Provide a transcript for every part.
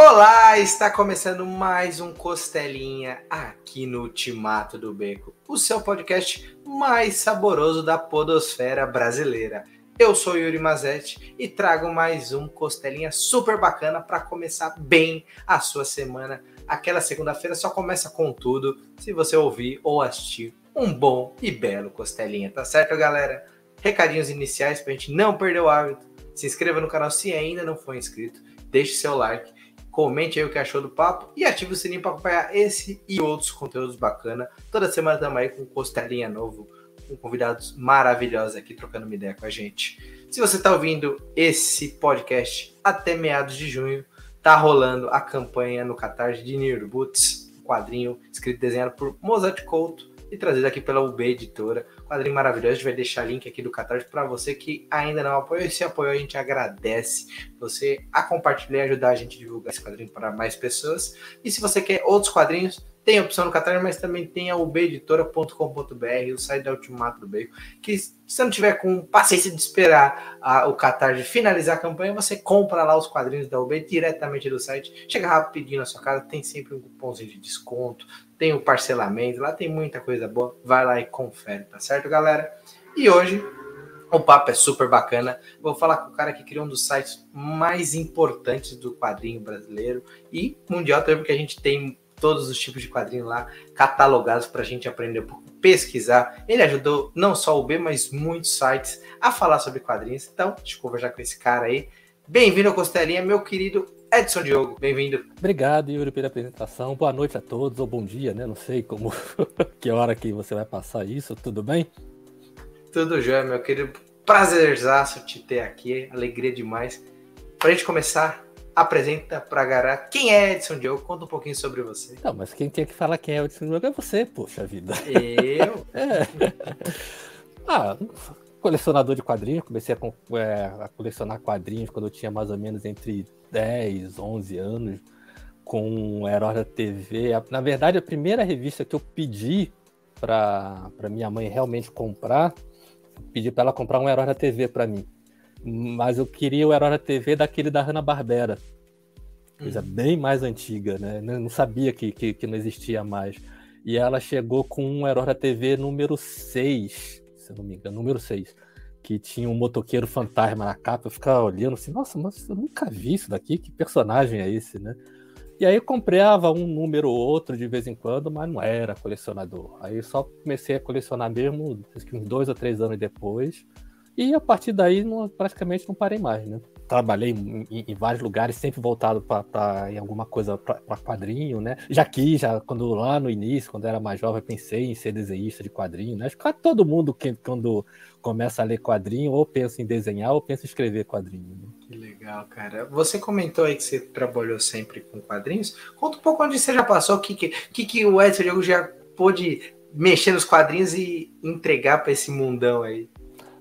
Olá, está começando mais um Costelinha aqui no Ultimato do Beco, o seu podcast mais saboroso da podosfera brasileira. Eu sou Yuri Mazetti e trago mais um Costelinha super bacana para começar bem a sua semana. Aquela segunda-feira só começa com tudo se você ouvir ou assistir um bom e belo Costelinha, tá certo, galera? Recadinhos iniciais para a gente não perder o hábito. Se inscreva no canal se ainda não for inscrito, deixe seu like Comente aí o que achou do papo e ative o sininho para acompanhar esse e outros conteúdos bacanas. Toda semana estamos aí com costelinha novo, com convidados maravilhosos aqui trocando uma ideia com a gente. Se você está ouvindo esse podcast até meados de junho, tá rolando a campanha no Catarse de Near Boots, um quadrinho escrito e desenhado por Mozart Couto e trazido aqui pela UB Editora. Quadrinho maravilhoso, a gente vai deixar link aqui do Catarse para você que ainda não apoiou. E se apoiou, a gente agradece você a compartilhar e ajudar a gente a divulgar esse quadrinho para mais pessoas. E se você quer outros quadrinhos, tem a opção no Catarse, mas também tem a ubeditora.com.br, o site da Ultimato do Bacon, que se não tiver com paciência de esperar a, o Catarse finalizar a campanha, você compra lá os quadrinhos da UB diretamente do site, chega rapidinho na sua casa, tem sempre um cupomzinho de desconto, tem o parcelamento, lá tem muita coisa boa, vai lá e confere, tá certo, galera? E hoje o papo é super bacana. Vou falar com o cara que criou um dos sites mais importantes do quadrinho brasileiro e mundial também, porque a gente tem todos os tipos de quadrinhos lá catalogados para a gente aprender um pouco, pesquisar. Ele ajudou não só o B, mas muitos sites a falar sobre quadrinhos. Então, deixa eu conversar com esse cara aí. Bem-vindo ao Costelinha, meu querido Edson Diogo, bem-vindo. Obrigado, Yuri, pela apresentação. Boa noite a todos, ou bom dia, né? Não sei como, que hora que você vai passar isso, tudo bem? Tudo jóia, meu querido. Prazerzaço te ter aqui, alegria demais. Pra gente começar, apresenta pra Gará quem é Edson Diogo, conta um pouquinho sobre você. Não, mas quem tinha que falar quem é Edson Diogo é você, poxa vida. Eu? é. Ah, colecionador de quadrinhos, comecei a, é, a, colecionar quadrinhos quando eu tinha mais ou menos entre 10, 11 anos, com o Herói da TV. Na verdade, a primeira revista que eu pedi para minha mãe realmente comprar, pedi para ela comprar um Herói da TV para mim mas eu queria o Herói da TV daquele da Hanna-Barbera. Coisa uhum. bem mais antiga, né? Eu não sabia que, que, que, não existia mais. E ela chegou com um Herói da TV número 6, se não me engano, número 6, que tinha um motoqueiro fantasma na capa. Eu ficava olhando assim, nossa, mas eu nunca vi isso daqui, que personagem é esse, né? E aí eu comprava um número ou outro de vez em quando, mas não era colecionador. Aí só comecei a colecionar mesmo uns dois ou três anos depois. E a partir daí, não, praticamente não parei mais, né? Trabalhei em, em vários lugares, sempre voltado para em alguma coisa para quadrinho, né? Já que, já quando lá no início, quando era mais jovem, pensei em ser desenhista de quadrinho, né? Acho que todo mundo que quando começa a ler quadrinho, ou pensa em desenhar, ou pensa em escrever quadrinho. Né? Que legal, cara. Você comentou aí que você trabalhou sempre com quadrinhos. Conta um pouco onde você já passou, o que, que, que o Edson já pôde mexer nos quadrinhos e entregar para esse mundão aí.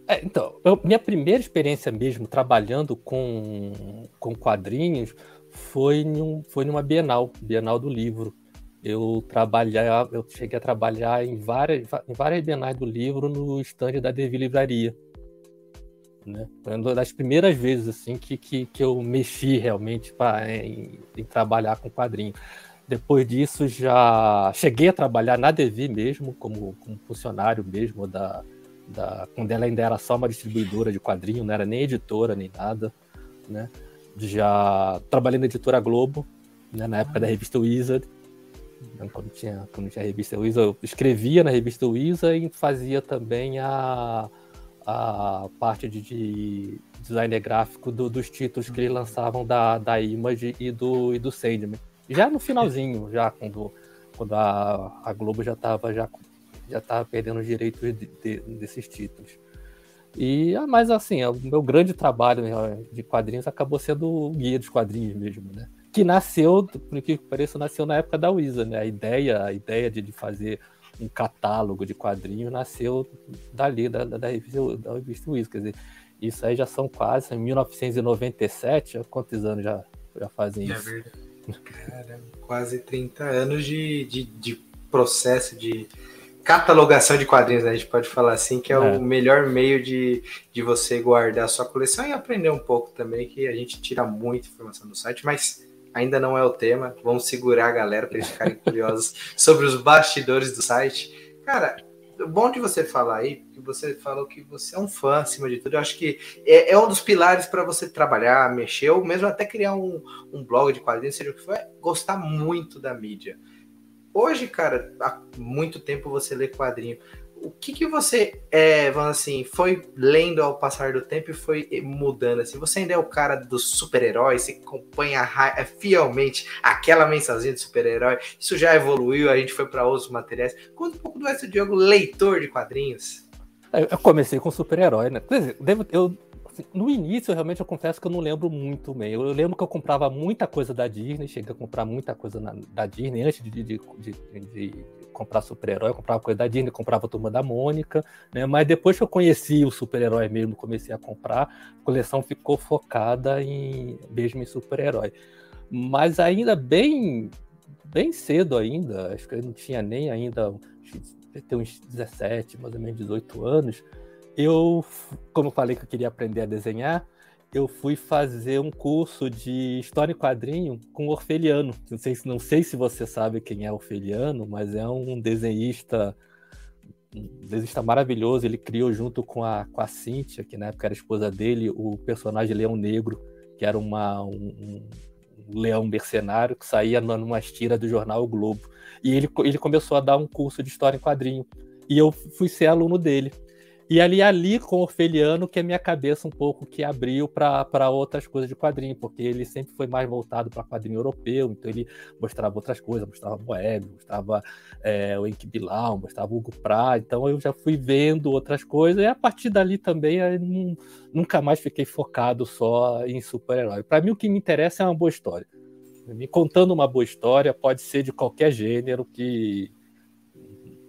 É, então, eu, minha primeira experiência mesmo trabalhando com, com quadrinhos foi, em foi numa Bienal, Bienal do Livro. Eu trabalhava, eu cheguei a trabalhar em várias, em várias bienais do livro no estande da Devi Livraria. Né? Foi uma das primeiras vezes assim que, que, que eu mexi realmente pra, em, em trabalhar com quadrinho. Depois disso, já cheguei a trabalhar na Devi mesmo, como, como funcionário mesmo da, da, quando ela ainda era só uma distribuidora de quadrinho, não era nem editora nem nada, né? Já trabalhei na editora Globo, né, na época da revista Wizard. Então, quando tinha, quando tinha a revista Wizard, eu escrevia na revista Wizard e fazia também a, a parte de, de design gráfico do, dos títulos que eles lançavam da, da Image e do, e do Sandman. Já no finalzinho, já quando, quando a, a Globo já estava já já estava perdendo os direitos de, de, desses títulos. E, ah, mas assim, o meu grande trabalho né, de quadrinhos acabou sendo o guia dos quadrinhos mesmo, né? Que nasceu, por que pareça, nasceu na época da Wizard, né? A ideia, a ideia de, de fazer um catálogo de quadrinhos nasceu dali, da, da, revista, da revista Wizard. Quer dizer, isso aí já são quase, em 1997, quantos anos já, já fazem é isso? Verdade. Caramba, quase 30 anos de, de, de processo de catalogação de quadrinhos, né? a gente pode falar assim, que é, é, o melhor meio de, de você guardar a sua coleção e aprender um pouco também, que a gente tira muita informação do site, mas ainda não é o tema. Vamos segurar a galera para eles ficarem curiosos sobre os bastidores do site. Cara, bom de você falar aí, porque você falou que você é um fã acima de tudo. Eu acho que é, é um dos pilares para você trabalhar, mexer, ou mesmo até criar um, um blog de quadrinhos, seja o que for, é gostar muito da mídia. Hoje, cara, há muito tempo você lê quadrinho o que, que você é, assim, foi lendo ao passar do tempo e foi mudando assim? Você ainda é o cara dos super-heróis, você acompanha fielmente aquela mensazinha de super-herói. Isso já evoluiu, a gente foi para outros materiais. Conta um pouco do Edson Diogo, leitor de quadrinhos. Eu comecei com super-herói, né? Devo, eu, assim, no início, realmente, eu confesso que eu não lembro muito bem. Eu, lembro que eu comprava muita coisa da Disney, cheguei a comprar muita coisa na, da Disney antes de, de, de, de comprar super-herói, comprava coisa da Disney, comprava a Turma da Mônica, né? Mas depois que eu conheci o super-herói mesmo, comecei a comprar, a coleção ficou focada em mesmo em super-herói. Mas ainda bem bem cedo ainda, acho que eu não tinha nem ainda ter uns 17, mais ou menos 18 anos, eu, como falei que eu queria aprender a desenhar, eu fui fazer um curso de história e quadrinho com Orfeliano. Não sei, não sei se você sabe quem é Orfeliano, mas é um desenhista um desenhista maravilhoso. Ele criou junto com a, com a Cíntia, que na época era esposa dele, o personagem Leão Negro, que era uma, um, um leão mercenário que saía numa tira do jornal o Globo. E ele, ele começou a dar um curso de história em quadrinho. E eu fui ser aluno dele. E ali, ali com o Orfeliano, que é minha cabeça um pouco que abriu para outras coisas de quadrinho, porque ele sempre foi mais voltado para quadrinho europeu, então ele mostrava outras coisas, mostrava Moebius, mostrava é, o Enki Bilal, mostrava Hugo Pratt, então eu já fui vendo outras coisas, e a partir dali também eu nunca mais fiquei focado só em super-herói. Para mim, o que me interessa é uma boa história. Me contando uma boa história, pode ser de qualquer gênero que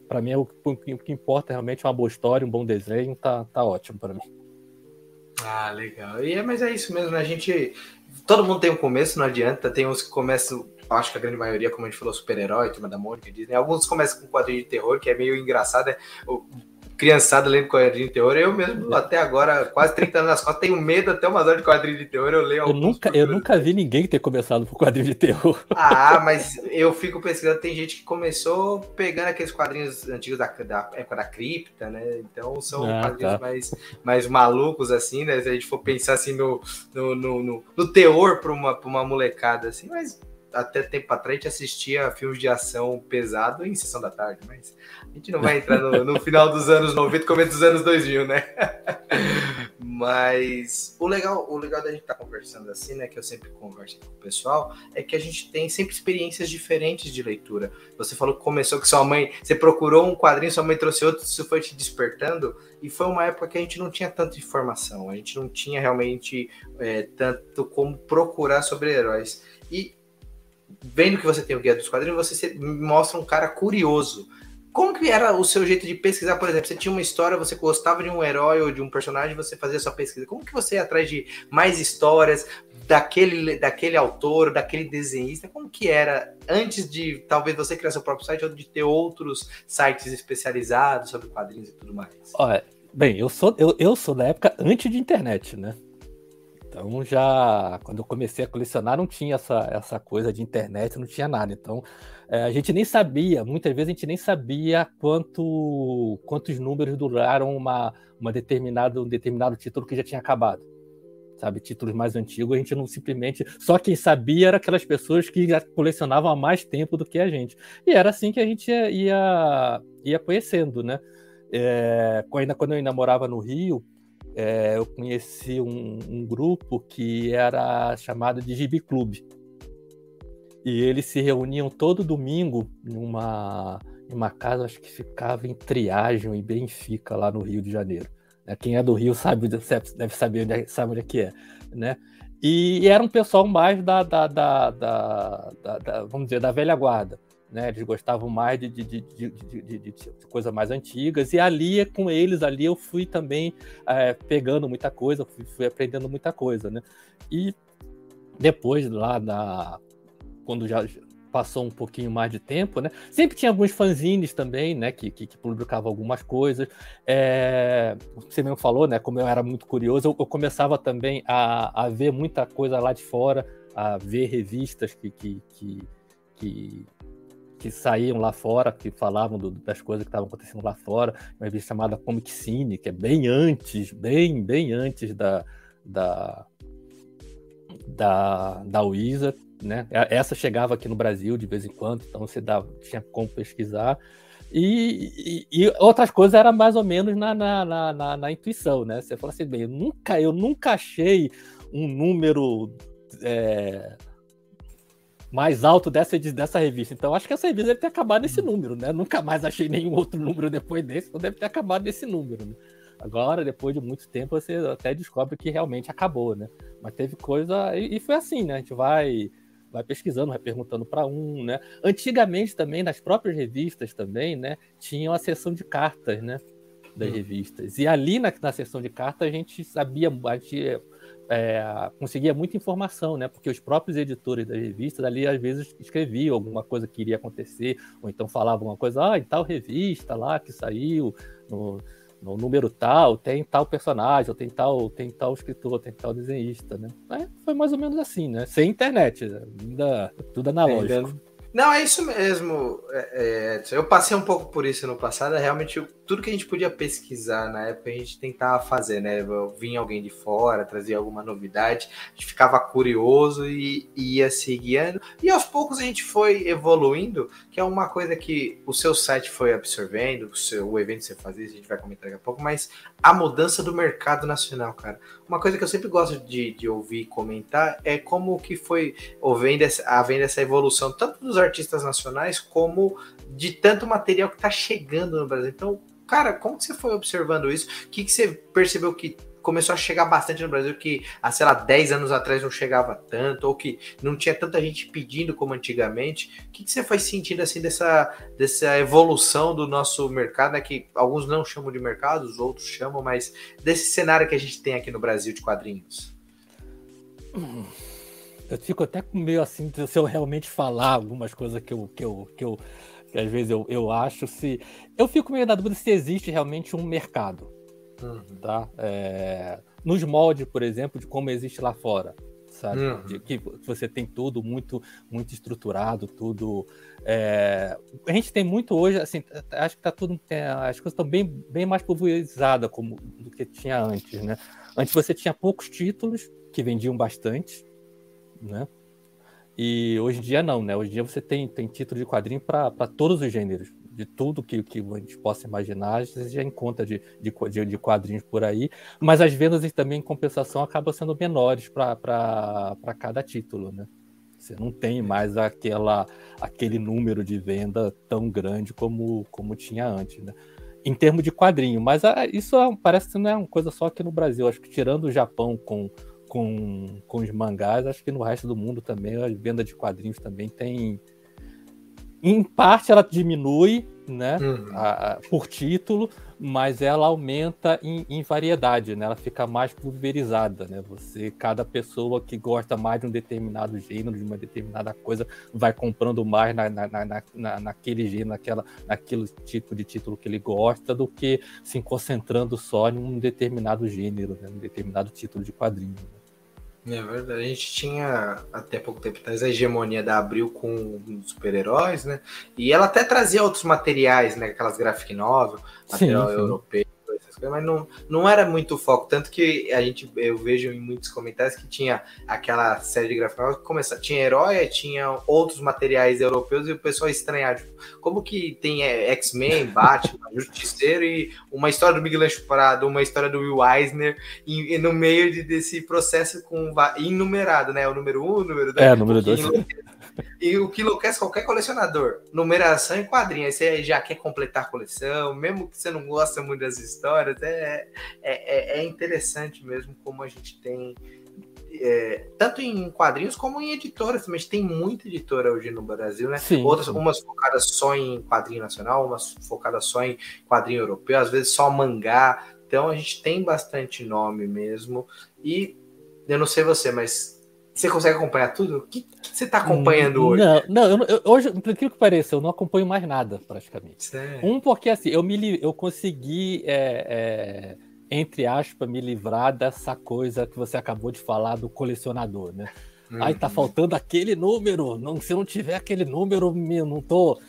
para mim, é o, o, que importa é realmente uma boa história, um bom desenho, tá, tá ótimo para mim. Ah, legal. E é, mas é isso mesmo, né? A gente. Todo mundo tem um começo, não adianta. Tem uns que começam, acho que a grande maioria, como a gente falou, super-herói, turma da Mônica, Disney. Alguns começam com quadrinho de terror, que é meio engraçado. É, o, criançada lendo quadrinho de terror. Eu mesmo, até agora, quase 30 anos nas costas, tenho medo até umas horas de quadrinho de terror. Eu leio Eu nunca, eu nunca vi ninguém ter começado por quadrinho de terror. Ah, mas eu fico pesquisando. Tem gente que começou pegando aqueles quadrinhos antigos da, da época da cripta, né? Então são ah, quadrinhos tá. mais, mais malucos, assim, né? Se a gente for pensar assim no, no, no, no, no teor para uma, uma molecada, assim, mas até tempo atrás a gente assistia filmes de ação pesado em sessão da tarde, mas a gente não vai entrar no, no final dos anos 90, começo dos anos 2000, né? mas o legal, o legal da gente estar tá conversando assim, né, que eu sempre converso com o pessoal, é que a gente tem sempre experiências diferentes de leitura. Você falou que começou com sua mãe, você procurou um quadrinho, sua mãe trouxe outro, isso foi te despertando, e foi uma época que a gente não tinha tanta informação, a gente não tinha realmente é, tanto como procurar sobre heróis. E vendo que você tem o guia dos quadrinhos, você mostra um cara curioso. Como que era o seu jeito de pesquisar, por exemplo? Você tinha uma história, você gostava de um herói ou de um personagem, você fazia sua pesquisa. Como que você ia atrás de mais histórias daquele, daquele autor, daquele desenhista? Como que era antes de talvez você criar seu próprio site ou de ter outros sites especializados sobre quadrinhos e tudo mais? Olha, bem, eu sou, eu, eu sou da época antes de internet, né? Então já quando eu comecei a colecionar não tinha essa, essa coisa de internet, não tinha nada. Então é, a gente nem sabia, muitas vezes a gente nem sabia quanto, quantos números duraram uma, uma determinada, um determinado título que já tinha acabado. Sabe, títulos mais antigos, a gente não simplesmente. Só quem sabia era aquelas pessoas que colecionavam há mais tempo do que a gente. E era assim que a gente ia, ia, ia conhecendo, né? É, ainda quando eu ainda morava no Rio, é, eu conheci um, um, grupo que era chamado de Gibi Clube. E eles se reuniam todo domingo numa, uma casa, acho que ficava em Triagem, em Benfica, lá no Rio de Janeiro. Né? Quem é do Rio sabe, deve saber é, sabe onde é que é. Né? E, e era um pessoal mais da, da, da, da, vamos dizer, da velha guarda né? Eles gostavam mais de, de, de, de, de coisas mais antigas, e ali com eles, ali eu fui também é, pegando muita coisa, fui, fui, aprendendo muita coisa, né? E depois lá na. Quando já passou um pouquinho mais de tempo, né? Sempre tinha alguns fanzines também, né? Que, que, que publicavam algumas coisas. É, você mesmo falou, né? Como eu era muito curioso, eu, eu começava também a, a ver muita coisa lá de fora a ver revistas que, que, que, que, que saíam lá fora, que falavam do, das coisas que estavam acontecendo lá fora, uma revista chamada Comic Cine, que é bem antes, bem, bem antes da, da, da, da Wizard, né? Essa chegava aqui no Brasil de vez em quando, então você dava, tinha como pesquisar. E, e, e, outras coisas era mais ou menos na, na, na, na, intuição, né? Você fala assim, bem, eu nunca, eu nunca achei um número é, mais alto dessa, dessa revista. Então, acho que essa revista deve ter acabado nesse número, né? Nunca mais achei nenhum outro número depois desse, então deve ter acabado nesse número. Né? Agora, depois de muito tempo, você até descobre que realmente acabou, né? Mas teve coisa. E, e foi assim, né? A gente vai vai pesquisando, vai perguntando para um, né? Antigamente também nas próprias revistas também, né, tinham a seção de cartas, né, das hum. revistas. E ali na, na seção de cartas a gente sabia, a gente é, conseguia muita informação, né? Porque os próprios editores das revistas ali às vezes escreviam alguma coisa que iria acontecer, ou então falavam alguma coisa, ah, em tal revista lá que saiu no no número tal, tem tal personagem, ou tem tal, tem tal escritor, tem tal desenhista, né? É, foi mais ou menos assim, né? Sem internet, ainda tudo analógico. Não, é isso mesmo. É, é, eu passei um pouco por isso no passado. Realmente, tudo que a gente podia pesquisar na época, a gente tentava fazer, né? Vinha alguém de fora, trazia alguma novidade, a gente ficava curioso e, e ia se guiando. E aos poucos a gente foi evoluindo, que é uma coisa que o seu site foi absorvendo, o, seu, o evento que você fazia, a gente vai comentar daqui a pouco, mas a mudança do mercado nacional, cara. Uma coisa que eu sempre gosto de, de ouvir comentar é como que foi havendo essa, havendo essa evolução, tanto dos artistas nacionais como de tanto material que está chegando no Brasil. Então, cara, como que você foi observando isso? O que, que você percebeu que começou a chegar bastante no Brasil que, há, sei lá, 10 anos atrás não chegava tanto, ou que não tinha tanta gente pedindo como antigamente. O que, que você foi sentindo assim dessa, dessa evolução do nosso mercado, né, que alguns não chamam de mercado, os outros chamam, mas desse cenário que a gente tem aqui no Brasil de quadrinhos? Eu fico até com meio assim, se eu realmente falar algumas coisas que eu, que eu, que eu que às vezes eu, eu acho se. Eu fico meio na dúvida se existe realmente um mercado Uhum. Tá? É, nos moldes, por exemplo, de como existe lá fora. Sabe? Uhum. De que você tem tudo muito muito estruturado, tudo. É... A gente tem muito hoje, assim, acho que tá tudo. É, as coisas estão bem, bem mais pulverizadas como do que tinha antes, né? Antes você tinha poucos títulos que vendiam bastante, né? E hoje em dia não, né? Hoje em dia você tem, tem título de quadrinho para todos os gêneros de tudo que, que a gente possa imaginar, você já encontra de, de, de quadrinhos por aí, mas as vendas também, em compensação, acabam sendo menores para cada título, né? Você não tem mais aquela, aquele número de venda tão grande como, como tinha antes, né? Em termos de quadrinho, mas a, isso é, parece que não é uma coisa só aqui no Brasil. Acho que tirando o Japão com, com, com os mangás, acho que no resto do mundo também a venda de quadrinhos também tem, em parte ela diminui, né, uhum. a, a, por título, mas ela aumenta em, em, variedade, né? Ela fica mais pulverizada, né? Você, cada pessoa que gosta mais de um determinado gênero, de uma determinada coisa, vai comprando mais na, na, na, na naquele gênero, naquela, naquele tipo de título que ele gosta, do que se concentrando só em um determinado gênero, né? um determinado título de quadrinho. É verdade. A gente tinha até pouco tempo atrás a hegemonia da Abril com super-heróis, né? E ela até trazia outros materiais, né? Aquelas graphic novel, material sim, sim. europeu mas não, não era muito foco. Tanto que a gente, eu vejo em muitos comentários que tinha aquela série de gráficos que começava, tinha herói, tinha outros materiais europeus e o pessoal estranhava. Tipo, como que tem é, X-Men, Batman, Justiceiro e uma história do Miguel Ancho Prado, uma história do Will Eisner, e, e no meio de, desse processo com enumerado, né? O número 1, um, o número 2. É, o número 2. E o que enlouquece qualquer colecionador, numeração em quadrinhos. Aí você já quer completar a coleção, mesmo que você não gosta muito das histórias. É, é, é, é interessante mesmo como a gente tem. É, tanto em quadrinhos como em editoras também. Gente tem muita editora hoje no Brasil, né? Sim, Outras, sim. umas focadas só em quadrinho nacional, umas focadas só em quadrinho europeu, às vezes só mangá. Então a gente tem bastante nome mesmo. E eu não sei você, mas você consegue acompanhar tudo? O que, que você está acompanhando hoje? Não, não eu, eu, hoje, por que pareça, eu não acompanho mais nada, praticamente. Sério? Um, porque assim, eu, me, eu consegui, é, é, entre aspas, me livrar dessa coisa que você acabou de falar do colecionador, né? Uhum. Aí tá faltando aquele número. Não, se não tiver aquele número, eu não tô.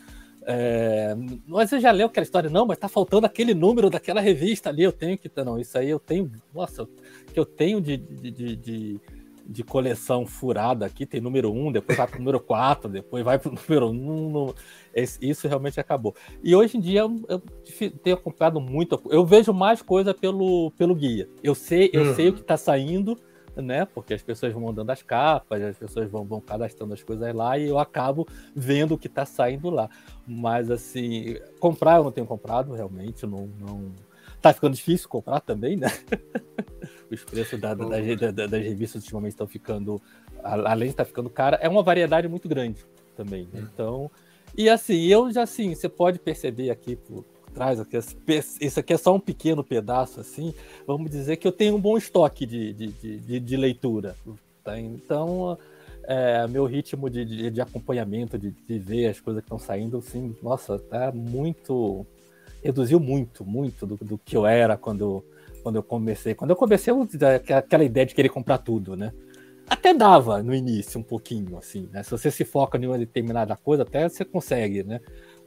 É... Mas você já leu aquela história? Não, mas tá faltando aquele número daquela revista ali. Eu tenho que. Não, isso aí eu tenho. Nossa, que eu tenho de, de, de, de de coleção furada aqui, tem número 1, depois vai para o número 4, depois vai para o número 1. Isso realmente acabou. E hoje em dia eu, eu tenho acompanhado muito. Eu vejo mais coisa pelo, pelo guia. Eu sei, eu uhum. sei o que está saindo, né? Porque as pessoas vão mandando as capas, as pessoas vão, vão cadastrando as coisas lá e eu acabo vendo o que está saindo lá. Mas assim, comprar eu não tenho comprado, realmente, não, não Tá ficando difícil comprar também, né? Os preços da, da, da, das revistas ultimamente estão ficando, além de estar tá ficando cara, é uma variedade muito grande também. Né? Então, e assim, eu já assim, você pode perceber aqui por trás, aqui, isso aqui é só um pequeno pedaço, assim, vamos dizer que eu tenho um bom estoque de, de, de, de leitura. Tá? Então, é, meu ritmo de, de, de acompanhamento, de, de, ver as coisas que estão saindo, assim, nossa, tá muito reduziu muito, muito do, do que eu era quando, quando eu comecei. Quando eu comecei, eu, aquela ideia de querer comprar tudo, né? Até dava no início um pouquinho, assim, né? Se você se foca em uma determinada coisa, até você consegue, né?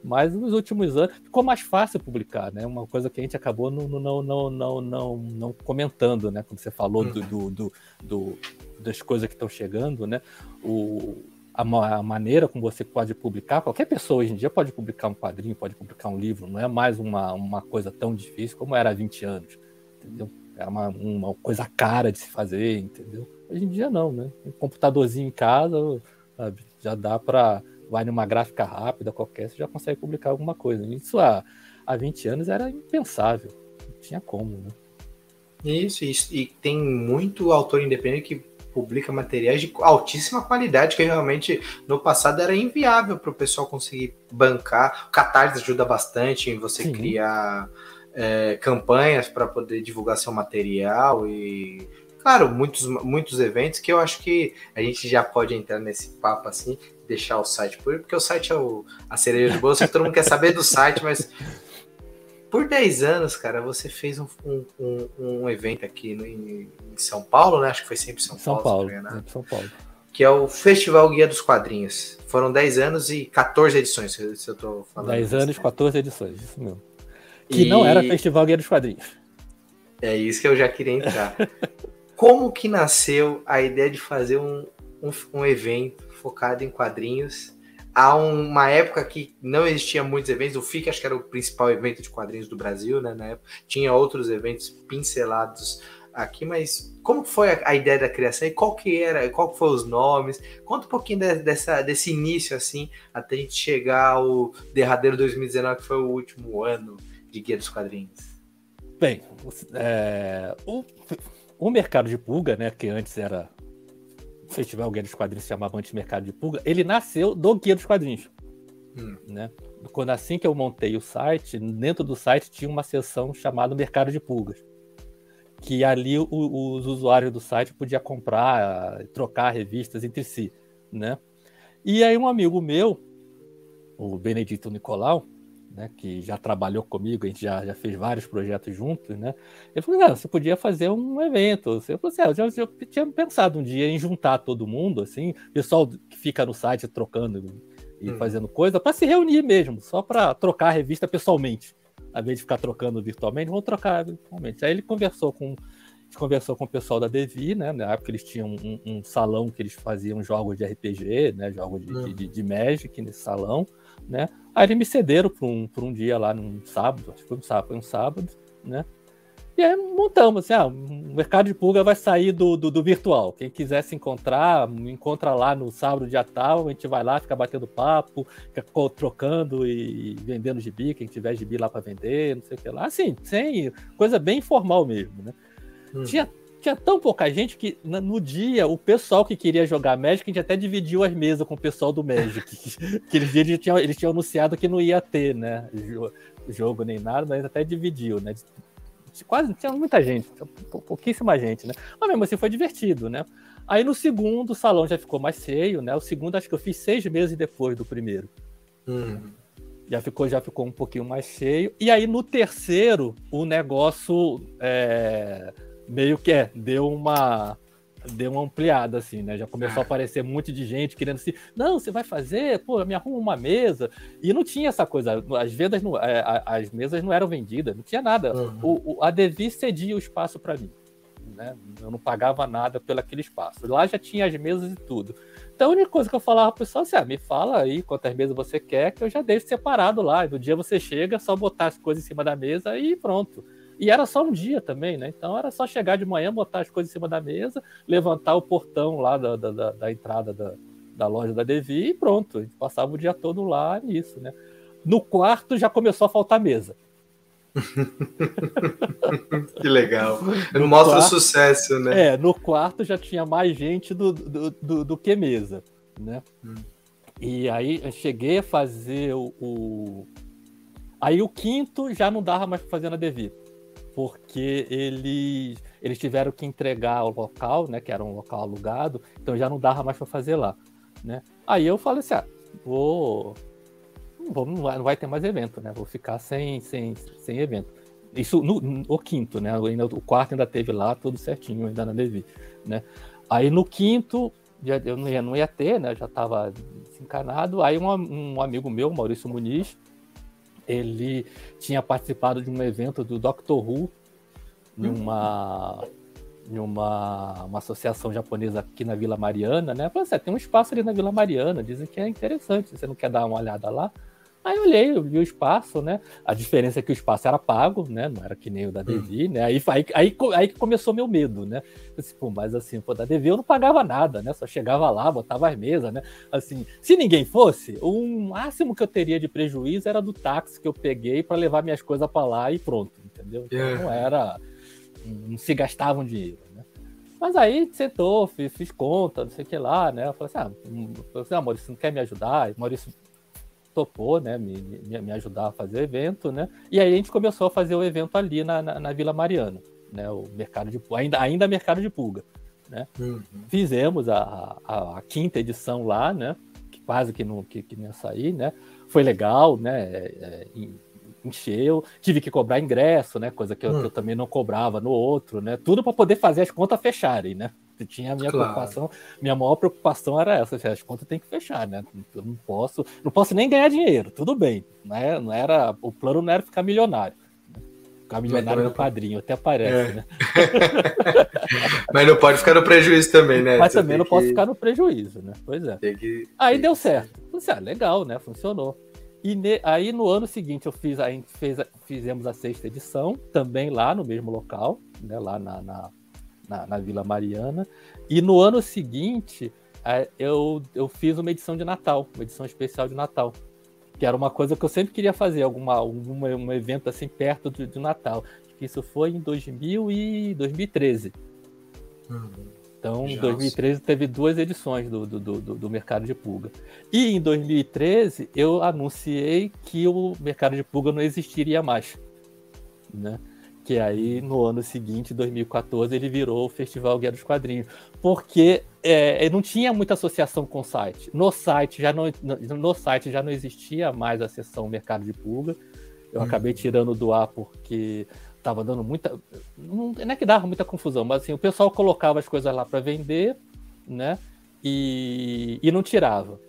Mas nos últimos anos ficou mais fácil publicar, né? Uma coisa que a gente acabou não, não, não, não, não, não comentando, né? Quando você falou do, do, do, do das coisas que estão chegando, né? O, a, a, maneira como você pode publicar, qualquer pessoa hoje em dia pode publicar um quadrinho, pode publicar um livro, não é mais uma, uma coisa tão difícil como era há 20 anos, entendeu? Era uma, uma coisa cara de se fazer, entendeu? Hoje em dia não, né? Um computadorzinho em casa, sabe? Já dá para vai numa gráfica rápida qualquer, você já consegue publicar alguma coisa. Isso há, há 20 anos era impensável, não tinha como, né? Isso, isso, e tem muito autor independente que publica materiais de altíssima qualidade, que realmente no passado era inviável para o pessoal conseguir bancar. O Catarse ajuda bastante em você Sim. criar é, campanhas para poder divulgar seu material e claro, muitos, muitos eventos que eu acho que a gente já pode entrar nesse papo assim, deixar o site por porque o site é o, a cereja de bolsa, todo mundo quer saber do site, mas por 10 anos, cara, você fez um, um, um evento aqui no, em, São Paulo, né? Acho que foi sempre São, São Paulo. Paulo, né? São Paulo. Que é o Festival Guia dos Quadrinhos. Foram 10 anos e 14 edições, se, eu tô falando. 10 anos e 14 edições, isso mesmo. Que e... não era Festival Guia dos Quadrinhos. É isso que eu já queria entrar. Como que nasceu a ideia de fazer um, um, um evento focado em quadrinhos há uma época que não existia muitos eventos, o FIC acho que era o principal evento de quadrinhos do Brasil, né, na época. Tinha outros eventos pincelados aqui, mas como foi a, ideia da criação e qual que era, qual que foi os nomes? Conta um pouquinho de, dessa, desse início, assim, até a gente chegar ao derradeiro 2019, que foi o último ano de Guia dos Quadrinhos. Bem, é, o, o mercado de pulga, né, que antes era festival Guia dos Quadrinhos se chamava Antes Mercado de Pulga, ele nasceu do Guia dos Quadrinhos. Hum. Né? Quando assim que eu montei o site, dentro do site tinha uma seção chamada Mercado de Pulgas. Que ali o, os usuários do site podiam comprar, trocar revistas entre si. Né? E aí um amigo meu, o Benedito Nicolau, né, que já trabalhou comigo, a gente já, já fez vários projetos juntos, né? Ele falou, você podia fazer um evento. Você falou assim, ah, eu já, tinha pensado um dia em juntar todo mundo, assim, pessoal que fica no site trocando e hum. fazendo coisa, para se reunir mesmo, só para trocar a revista pessoalmente. Ao invés de ficar trocando virtualmente, vamos trocar virtualmente. Aí ele conversou com conversou com o pessoal da Devi, né? Na época eles tinham um, um salão que eles faziam jogos de RPG, né? Jogos de, hum. de, de Magic nesse salão, né? Aí eles me cederam por um, por um dia lá, num sábado, acho que foi um sábado, foi um sábado, né? E aí montamos, assim, ah, o mercado de pulga vai sair do, do, do, virtual. Quem quiser se encontrar, me encontra lá no sábado, dia tal, a gente vai lá, fica batendo papo, fica trocando e vendendo gibi, quem tiver gibi lá para vender, não sei o que lá. Assim, sem coisa bem informal mesmo, né? Hum. Tinha tinha tão pouca gente que no dia o pessoal que queria jogar Magic, a gente até dividiu as mesas com o pessoal do Magic. que eles, eles, tinham, eles tinham anunciado que não ia ter, né? Jogo nem nada, mas até dividiu, né? Quase tinha muita gente, pouquíssima gente, né? Mas mesmo assim foi divertido, né? Aí no segundo o salão já ficou mais cheio, né? O segundo acho que eu fiz seis meses depois do primeiro. Hum. Já ficou, já ficou um pouquinho mais cheio. E aí no terceiro o negócio é meio que é, deu uma. deu uma ampliada, assim, né? Já começou a aparecer um monte de gente querendo assim, não, você vai fazer, pô, me arruma uma mesa. E não tinha essa coisa, as vendas, não, é, as mesas não eram vendidas, não tinha nada. Uhum. O, o, a Devi cedia o espaço para mim. Né? Eu não pagava nada pelo aquele espaço. Lá já tinha as mesas e tudo. Então a única coisa que eu falava pro pessoal assim, ah, me fala aí quantas mesas você quer, que eu já deixo separado lá. No dia você chega, só botar as coisas em cima da mesa e pronto. E era só um dia também, né? Então era só chegar de manhã, botar as coisas em cima da mesa, levantar o portão lá da, da, da, da entrada da, da loja da Devi e pronto. A gente passava o dia todo lá nisso, né? No quarto já começou a faltar mesa. que legal. No Mostra quarto, o sucesso, né? É, no quarto já tinha mais gente do, do, do, do que mesa, né? Hum. E aí eu cheguei a fazer o, o, Aí o quinto já não dava mais para fazer na Devi porque eles, eles tiveram que entregar o local, né, que era um local alugado, então já não dava mais para fazer lá, né? Aí eu falei assim, ah, vou, vou não, vai, não vai ter mais evento, né? Vou ficar sem, sem, sem evento. Isso no, no o quinto, né? Ainda, o quarto ainda teve lá tudo certinho, ainda na Devi, né? Aí no quinto já, eu não ia, não ia ter, né? já estava encanado. Aí um, um amigo meu, Maurício Muniz, ele tinha participado de um evento do Doctor Who em uma em uma, uma associação japonesa aqui na Vila Mariana, né? Falei assim, tem um espaço ali na Vila Mariana, dizem que é interessante, você não quer dar uma olhada lá? Aí eu olhei, eu vi o espaço, né? A diferença é que o espaço era pago, né? Não era que nem o da Devi, hum. né? Aí, aí, aí, aí que começou meu medo, né? Assim, pô, mas assim, pô, da Devi eu não pagava nada, né? Só chegava lá, botava as mesas, né? Assim, se ninguém fosse, o máximo que eu teria de prejuízo era do táxi que eu peguei para levar minhas coisas para lá e pronto, entendeu? Então yeah. não era. Não se gastavam dinheiro, né? Mas aí sentou, fiz, fiz, conta, não sei o que lá, né? Eu falei assim, ah, hum, eu falei assim, ah Maurício, não quer me ajudar? Maurício topou, né, me, me, me, ajudar a fazer o evento, né? E aí a gente começou a fazer o evento ali na, na, na Vila Mariana, né? O mercado de ainda ainda mercado de pulga, né? Uhum. Fizemos a, a, a, quinta edição lá, né? Que quase que não que, que não ia sair, né? Foi legal, né? É, é, encheu, tive que cobrar ingresso, né? Coisa que eu, que eu hum. também não cobrava no outro, né? Tudo para poder fazer as contas fecharem, né? Tinha a minha claro. preocupação, minha maior preocupação era essa, assim, as contas tem que fechar, né? Eu não posso, não posso nem ganhar dinheiro, tudo bem, não, é, não era, o plano não era ficar milionário. Ficar milionário no padrinho, até aparece, é. né? Mas não pode ficar no prejuízo também, né? Mas Você também não que... posso ficar no prejuízo, né? Pois é. Que... Aí deu certo. Ah, legal, né? Funcionou. E ne... aí no ano seguinte eu fiz, a gente fez, fizemos a sexta edição, também lá no mesmo local, né? Lá na, na na, na Vila Mariana. E no ano seguinte, é, eu, eu fiz uma edição de Natal, uma edição especial de Natal. Que era uma coisa que eu sempre queria fazer, alguma, algum um evento assim perto do, do Natal. Isso foi em 2000 e 2013. Uhum. Então, em 2013 teve duas edições do, do, do, do, Mercado de Pulga. E em 2013 eu anunciei que o Mercado de Pulga não existiria mais. Né? Que aí, no ano seguinte, 2014, ele virou o Festival Guia dos Quadrinhos. Porque é, não tinha muita associação com o site. No site já não, no site já não existia mais a seção Mercado de Pulga. Eu hum. acabei tirando do ar porque estava dando muita. Não, não é que dava muita confusão, mas assim, o pessoal colocava as coisas lá para vender, né? E, e não tirava.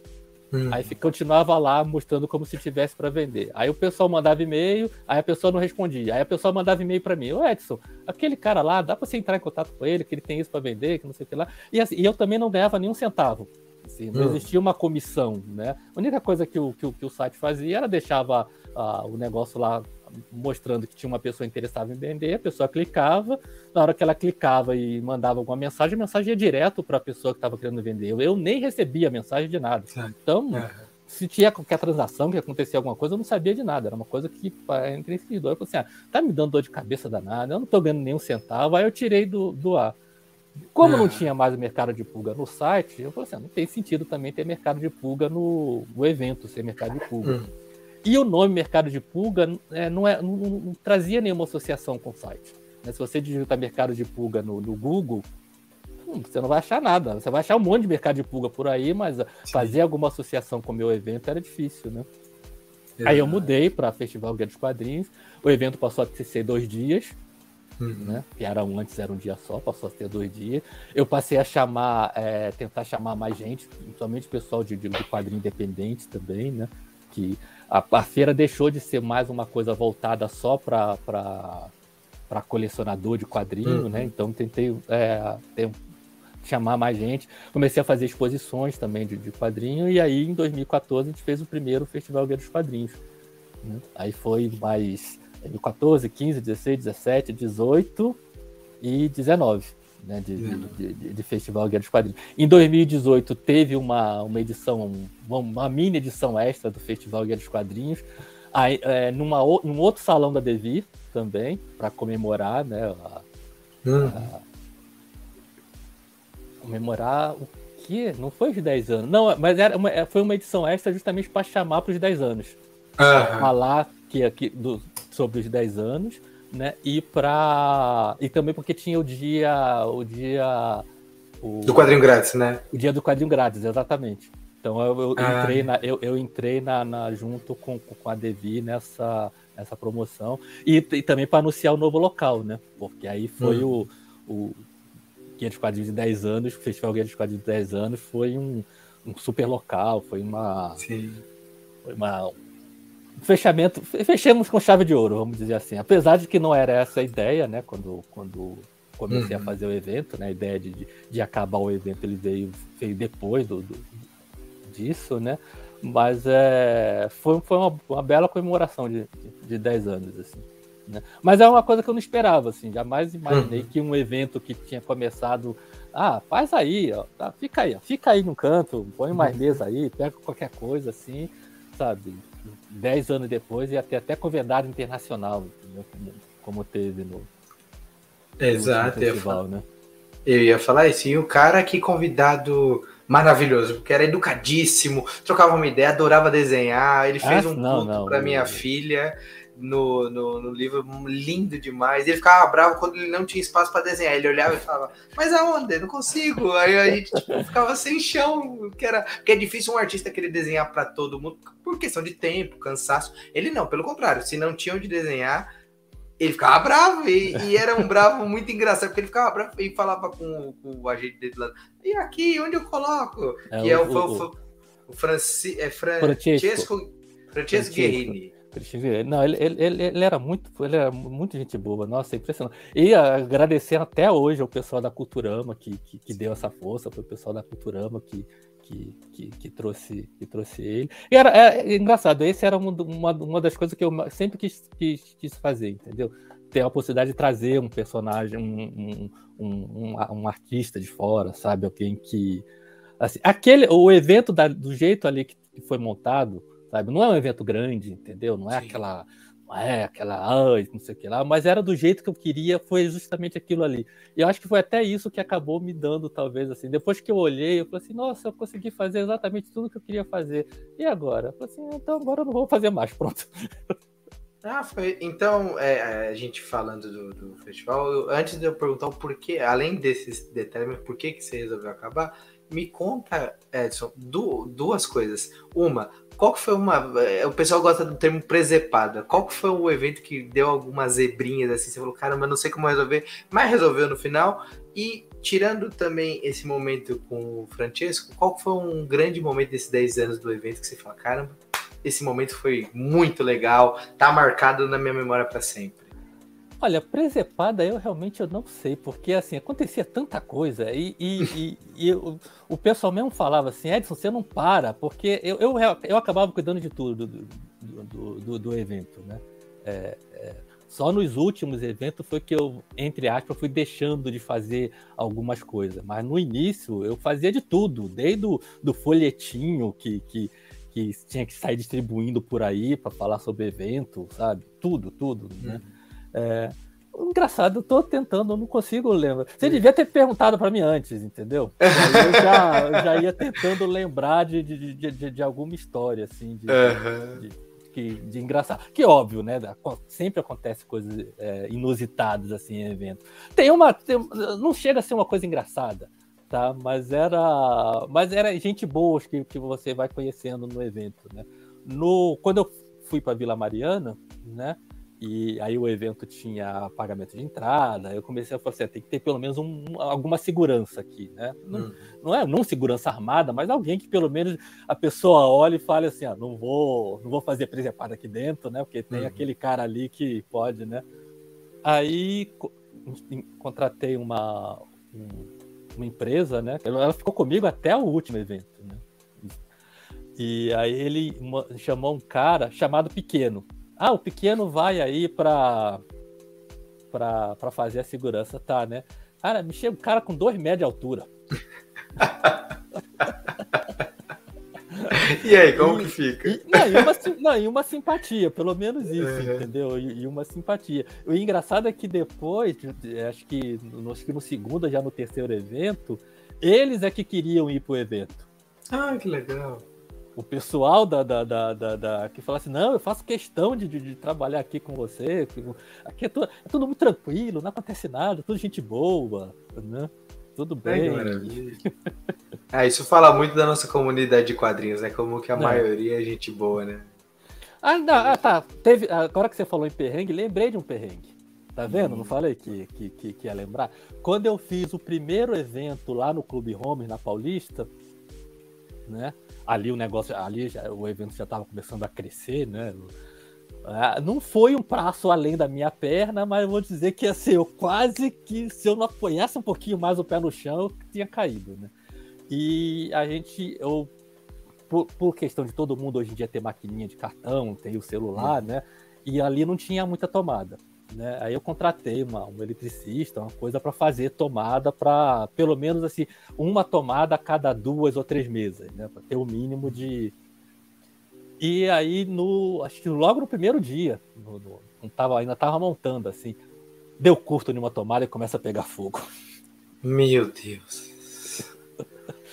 Hum. Aí continuava lá mostrando como se tivesse para vender. Aí o pessoal mandava e-mail, aí a pessoa não respondia. Aí a pessoa mandava e-mail para mim: Ô Edson, aquele cara lá, dá para você entrar em contato com ele, que ele tem isso para vender, que não sei o que lá. E, assim, e eu também não ganhava nenhum centavo. Assim, não hum. existia uma comissão, né? A única coisa que o, que o, que o site fazia era deixava uh, o negócio lá mostrando que tinha uma pessoa interessada em vender, a pessoa clicava, na hora que ela clicava e mandava alguma mensagem, a mensagem ia direto para a pessoa que estava querendo vender. Eu, eu, nem recebia mensagem de nada. Então, é. se tinha qualquer transação, que acontecia alguma coisa, eu não sabia de nada. Era uma coisa que entre seguidor. Eu falei assim: ah, tá me dando dor de cabeça danada, eu não estou ganhando nenhum centavo. Aí eu tirei do, do ar. Como é. não tinha mais mercado de pulga no site, eu falei assim: ah, não tem sentido também ter mercado de pulga no, no evento, ser mercado de pulga. Hum. E o nome mercado de pulga é, não, é, não, não, trazia nenhuma associação com o site. Né? Se você digitar mercado de pulga no, no Google, hum, você não vai achar nada. Você vai achar um monte de mercado de pulga por aí, mas Sim. fazer alguma associação com o meu evento era difícil, né? É. Aí eu mudei para Festival Guia dos Quadrinhos. O evento passou a ser dois dias. Uhum. Né? Que era um, antes era um dia só, passou a ter dois dias. Eu passei a chamar, é, tentar chamar mais gente, principalmente pessoal de, de, de quadrinho independente também, né? Que a, a, feira deixou de ser mais uma coisa voltada só para para colecionador de quadrinho, uhum. né? Então tentei é, ter, chamar mais gente. Comecei a fazer exposições também de, de, quadrinho e aí em 2014 a gente fez o primeiro Festival Guia dos Quadrinhos. Né? Aí foi mais 2014, 15, 16, 17, 18 e 19. Né, de, de, de, de, Festival Guia dos Quadrinhos. Em 2018 teve uma, uma edição, uma, mini edição extra do Festival Guia dos Quadrinhos, aí, é, numa, num outro salão da Devi também, para comemorar, né? A, uhum. a, comemorar o quê? Não foi os 10 anos. Não, mas era uma, foi uma edição extra justamente para chamar para os 10 anos. Uhum. Falar que, aqui do, sobre os 10 anos, né? E para e também porque tinha o dia o dia o, do quadrinho grátis, né? O dia do quadrinho grátis, exatamente. Então eu, eu ah. entrei, na, eu, eu entrei na, na, junto com, com a Devi nessa, nessa promoção e, e também para anunciar o novo local, né? Porque aí foi hum. o, o Guia dos Quadrinhos de 10 anos, o Festival Guia dos Quadrinhos de 10 anos foi um, um super local, foi uma. Sim. Foi uma, fechamento, fechamos com chave de ouro, vamos dizer assim. Apesar de que não era essa a ideia, né? Quando, quando comecei uhum. a fazer o evento, né? A ideia de, de, acabar o evento ele veio, veio depois do, do disso, né? Mas é, foi, foi uma, uma bela comemoração de, de, de 10 anos, assim. Né? Mas é uma coisa que eu não esperava, assim. Jamais imaginei uhum. que um evento que tinha começado. Ah, faz aí, ó, tá, fica aí, ó, fica aí no canto, põe mais uhum. mesa aí, pega qualquer coisa assim, sabe? Dez anos depois ia ter até convidado internacional, como, como, teve no, Exato, no festival, eu, né? Eu ia falar isso, e o cara que convidado maravilhoso, porque era educadíssimo, trocava uma ideia, adorava desenhar, ele fez ah, um não, para minha filha no, no, no, livro lindo demais. Ele ficava bravo quando ele não tinha espaço para desenhar. Ele olhava e falava, mas aonde? Não consigo. Aí a gente tipo, ficava sem chão, que era porque é difícil um artista querer desenhar para todo mundo por questão de tempo, cansaço. Ele não, pelo contrário, se não tinha onde desenhar, ele ficava bravo e, e, era um bravo muito engraçado, porque ele ficava bravo e falava com, com o agente dele lá. E aqui, onde eu coloco? É, que o, é o, o, o, o Franci, é Fran, Francesco, Francesco Guerrini. Não, ele, ele, ele, era muito, ele era muito gente boa, nossa, impressionante. E agradecer até hoje ao pessoal da Culturama que, que, que deu essa força, para o pessoal da Culturama que, que, que, que, trouxe, que trouxe ele. E era, é, é engraçado, esse era uma, uma, uma, das coisas que eu sempre quis, quis, quis, fazer, entendeu? Ter a possibilidade de trazer um personagem, um, um, um, um artista de fora, sabe? Alguém que. Assim, aquele, o evento da, do jeito ali que foi montado sabe? Não é um evento grande, entendeu? Não é Sim. aquela não é aquela, ai, não sei o que lá, mas era do jeito que eu queria, foi justamente aquilo ali. E eu acho que foi até isso que acabou me dando, talvez, assim. Depois que eu olhei, eu falei assim, nossa, eu consegui fazer exatamente tudo que eu queria fazer. E agora? Eu falei assim, então agora eu não vou fazer mais, pronto. Ah, foi. Então, é, é, a gente falando do, do festival, eu, antes de eu perguntar o porquê, além desses detalhes, por que, que você resolveu acabar, me conta, Edson, du duas coisas. Uma, qual que foi uma. É, o pessoal gosta do termo presepada. Qual que foi o evento que deu algumas zebrinhas assim? Você falou, caramba, não sei como resolver, mas resolveu no final. E tirando também esse momento com o Francesco, qual que foi um grande momento desses 10 anos do evento que você fala, caramba, esse momento foi muito legal, tá marcado na minha memória para sempre? Olha, presepada eu realmente eu não sei, porque assim, acontecia tanta coisa e, e, e, e o, o, pessoal mesmo falava assim, Edson, você não para, porque eu, eu, eu acabava cuidando de tudo do, do, do, do evento, né? É, é, só nos últimos eventos foi que eu, entre aspas, fui deixando de fazer algumas coisas, mas no início eu fazia de tudo, desde o do folhetinho que, que, que tinha que sair distribuindo por aí para falar sobre evento, sabe? Tudo, tudo, né? É, engraçado, eu tô tentando, eu não consigo lembrar. Você devia ter perguntado para mim antes, entendeu? Eu já, eu já, ia tentando lembrar de, de, de, de alguma história, assim, de, uhum. de, de, de, engraçado. Que óbvio, né? Sempre acontece coisas é, inusitadas, assim, em evento. Tem uma. Tem, não chega a ser uma coisa engraçada, tá? Mas era. Mas era gente boa que, que você vai conhecendo no evento, né? No, quando eu fui para Vila Mariana, né? E aí o evento tinha pagamento de entrada, eu comecei a falar assim, tem que ter pelo menos um, alguma segurança aqui, né? Não, hum. não, é não segurança armada, mas alguém que pelo menos a pessoa olhe e fale assim, ah, não vou, não vou fazer presepada aqui dentro, né? Porque tem hum. aquele cara ali que pode, né? Aí contratei uma, uma empresa, né? Ela ficou comigo até o último evento, né? E aí ele chamou um cara chamado Pequeno. Ah, o pequeno vai aí para para fazer a segurança, tá, né? Cara, me chega um cara com dois metros de altura. e aí, como e, que fica? E, não, e, uma, não, e uma simpatia, pelo menos isso, uhum. entendeu? E, e, uma simpatia. O engraçado é que depois, acho que, no, acho que no segundo, já no terceiro evento, eles é que queriam ir pro evento. Ah, que legal o pessoal da, da, da, da, da que fala assim, não, eu faço questão de, de, de trabalhar aqui com você, aqui é, tudo, é tudo muito tranquilo, não acontece nada, tudo gente boa, né? Tudo bem. É, isso fala muito da nossa comunidade de quadrinhos, né? Como que a é. maioria é gente boa, né? Ah, não, ah, tá. Teve, agora que você falou em perrengue, lembrei de um perrengue. Tá vendo? Hum. Não falei que, que, que, que ia lembrar? Quando eu fiz o primeiro evento lá no Clube Home, na Paulista, né? Ali o negócio, ali já, o evento já estava começando a crescer, né? Ah, não foi um passo além da minha perna, mas vou dizer que assim, eu quase que se eu não apoiasse um pouquinho mais o pé no chão, eu tinha caído, né? E a gente, eu, por, por questão de todo mundo hoje em dia ter maquininha de cartão, tem o celular, né? E ali não tinha muita tomada. Né? Aí eu contratei uma, um eletricista, uma coisa para fazer tomada para pelo menos assim uma tomada a cada duas ou três mesas, né? Para ter o mínimo de. E aí no acho que logo no primeiro dia, no, no, não tava, ainda tava montando assim, deu curto numa tomada e começa a pegar fogo. Meu Deus.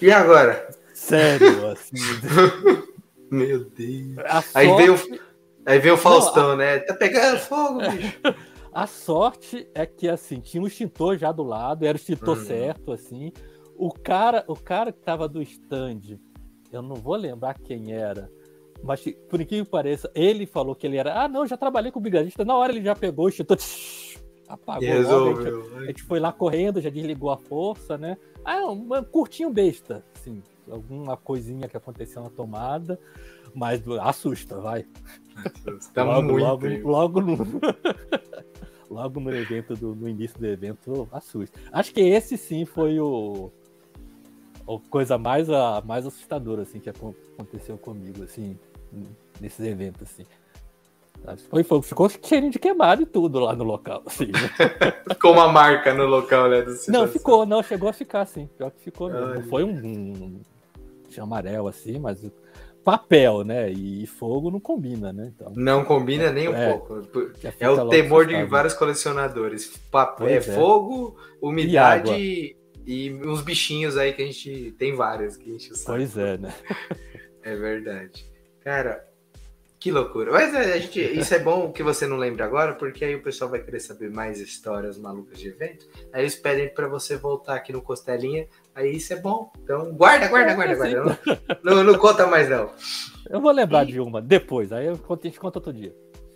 E agora? Sério, assim. Meu Deus. Aí veio Aí vem o Faustão, não, a... né? Tá pegando fogo, bicho. A sorte é que, assim, tinha um extintor já do lado, era o extintor uhum. certo, assim. O cara, o cara que tava do stand, eu não vou lembrar quem era, mas por incrível que pareça, ele falou que ele era. Ah, não, já trabalhei com o brigadista. Na hora ele já pegou o extintor, apagou. Logo, a, gente, a gente foi lá correndo, já desligou a força, né? Ah, um curtinho besta, assim, alguma coisinha que aconteceu na tomada, mas assusta, vai. Tá logo, muito logo, logo no... logo no evento, do, no início do evento, assusta. Acho que esse sim foi o a coisa mais, a, mais assustadora assim, que aconteceu comigo, assim, nesses eventos, assim. Foi, foi, ficou cheirinho de queimado e tudo lá no local. Assim, né? ficou uma marca no local, né? não, ficou, não, chegou a ficar assim. Pior que ficou. Ai, foi um, um, um amarelo assim, mas papel, né? E fogo não combina, né? Então, não combina nem um é, pouco. É o temor de vários colecionadores. Papel, é, é, fogo, umidade e, e, uns bichinhos aí que a gente tem vários que a gente sabe. Pois é, né? é verdade. Cara, que loucura. Mas é, a gente, isso é bom que você não lembre agora, porque aí o pessoal vai querer saber mais histórias malucas de evento. Aí eles pedem para você voltar aqui no Costelinha Aí isso é bom. Então, guarda, guarda, guarda, guarda. Não, não, não, conta mais, não. Eu vou lembrar e... de uma depois, aí eu conto, a gente conta outro dia.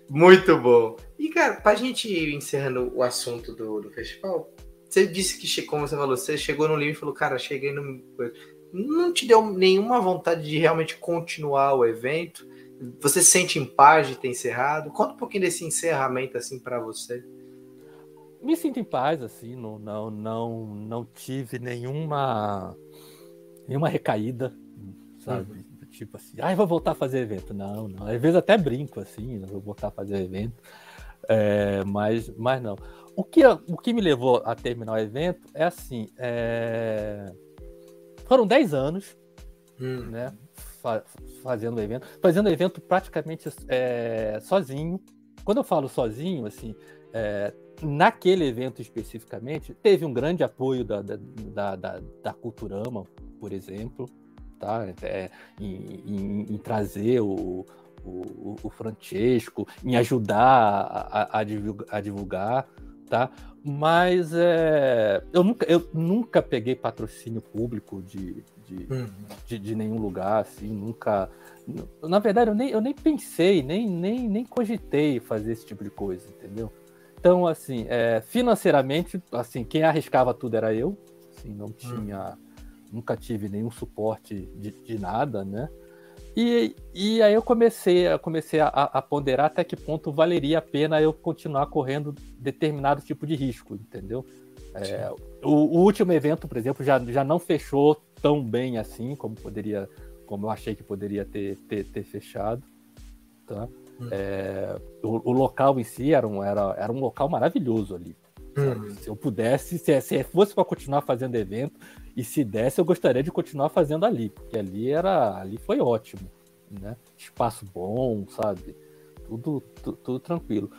Muito bom. E, cara, pra gente ir encerrando o assunto do, do festival, você disse que, como você falou, você chegou no limite e falou, cara, cheguei no. Não te deu nenhuma vontade de realmente continuar o evento? Você se sente em paz de ter encerrado? Conta um pouquinho desse encerramento, assim, para você me sinto em paz, assim, não, não, não, não tive nenhuma, nenhuma recaída, sabe? Uhum. Tipo assim, ah, vou voltar a fazer evento. Não, não. Às vezes até brinco, assim, vou voltar a fazer evento. É, mas, mas não. O que, o que me levou a terminar o evento é assim, é... foram 10 anos, hum. né? Fa fazendo o evento, fazendo o evento praticamente é, sozinho. Quando eu falo sozinho, assim, é, naquele evento especificamente, teve um grande apoio da, da, da, da Culturama, por exemplo, tá? É, em, em, em, trazer o, o, o, Francesco, em ajudar a, a, a divulgar, tá? Mas é, eu, nunca, eu nunca peguei patrocínio público de, de, uhum. de, de, nenhum lugar, assim, nunca. Na verdade, eu nem, eu nem pensei, nem, nem, nem cogitei fazer esse tipo de coisa, entendeu? Então, assim, é, financeiramente, assim, quem arriscava tudo era eu, assim, não hum. tinha, nunca tive nenhum suporte de, de nada, né? E, e aí eu comecei, eu comecei a, a, ponderar até que ponto valeria a pena eu continuar correndo determinado tipo de risco, entendeu? É, o, o, último evento, por exemplo, já, já não fechou tão bem assim como poderia, como eu achei que poderia ter, ter, ter fechado. Tá? Hum. É, o, o, local em si era um, era, era um local maravilhoso ali. Hum. Se eu pudesse, se, se fosse para continuar fazendo evento, e se desse, eu gostaria de continuar fazendo ali, porque ali era, ali foi ótimo, né? Espaço bom, sabe? Tudo, tudo, tudo tranquilo.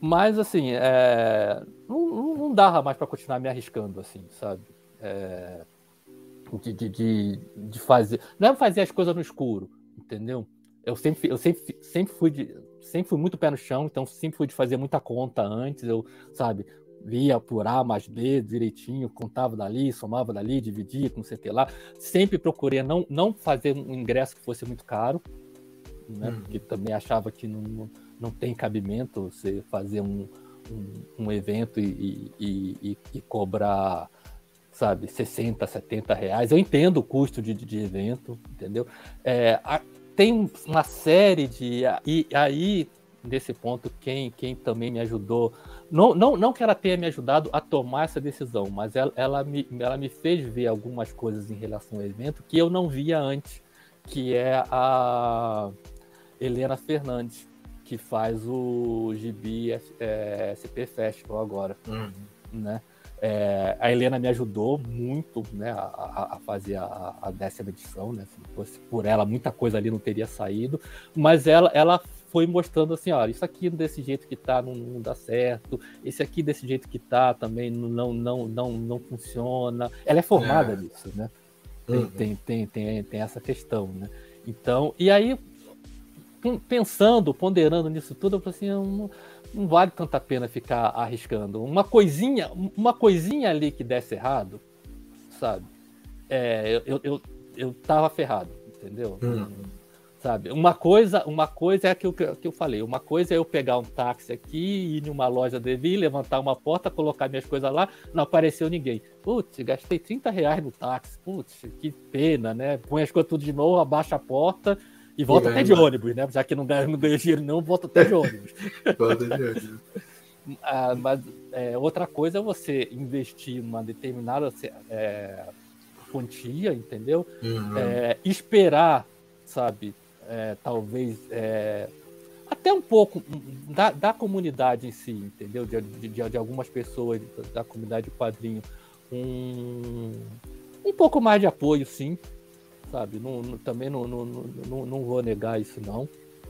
Mas assim, é... não, não dava mais para continuar me arriscando, assim, sabe? É... De, de, de, fazer, não é fazer as coisas no escuro, entendeu? Eu sempre, eu sempre, sempre fui de, sempre fui muito pé no chão, então sempre fui de fazer muita conta antes, eu, sabe, via por A mais B direitinho, contava dali, somava dali, dividia com sei lá. Sempre procurei não, não fazer um ingresso que fosse muito caro, né? Uhum. Porque também achava que não, não tem cabimento você fazer um, um, um evento e, e, e, e, cobrar, sabe, 60, 70 reais. Eu entendo o custo de, de evento, entendeu? É, a, tem uma série de. E aí, nesse ponto, quem, quem também me ajudou não, não, não que ela tenha me ajudado a tomar essa decisão, mas ela, ela, me, ela me fez ver algumas coisas em relação ao evento que eu não via antes, que é a Helena Fernandes, que faz o GB é, SP Festival agora. Uhum. Né? É, a Helena me ajudou muito né, a, a fazer a, a, décima edição, né? Se fosse por ela, muita coisa ali não teria saído, mas ela, ela foi mostrando assim, olha, isso aqui desse jeito que tá não, não, dá certo, esse aqui desse jeito que tá também não não não não funciona. Ela é formada é. nisso, né? Tem, uhum. tem, tem, tem, tem essa questão, né? Então, e aí pensando, ponderando nisso tudo, eu falei assim, não, não vale tanta pena ficar arriscando. Uma coisinha, uma coisinha ali que desse errado, sabe? É, eu, eu, eu tava ferrado, entendeu? Uhum sabe? Uma coisa, uma coisa é aquilo que, que eu falei. Uma coisa é eu pegar um táxi aqui, ir numa loja de vir, levantar uma porta, colocar minhas coisas lá, não apareceu ninguém. Putz, gastei 30 reais no táxi. Putz, que pena, né? Põe as coisas tudo de novo, abaixa a porta e volta até de ônibus, né? Já que não ganha, não ganha dinheiro, não, volta até de ônibus. volta de ônibus. ah, mas é, outra coisa é você investir uma determinada é, quantia, entendeu? Uhum. É, esperar, sabe, é, talvez é, até um pouco da, da, comunidade em si, entendeu? De, de, de, algumas pessoas da comunidade quadrinho, um, um pouco mais de apoio, sim, sabe? Não, não, também não, não, não, não vou negar isso, não,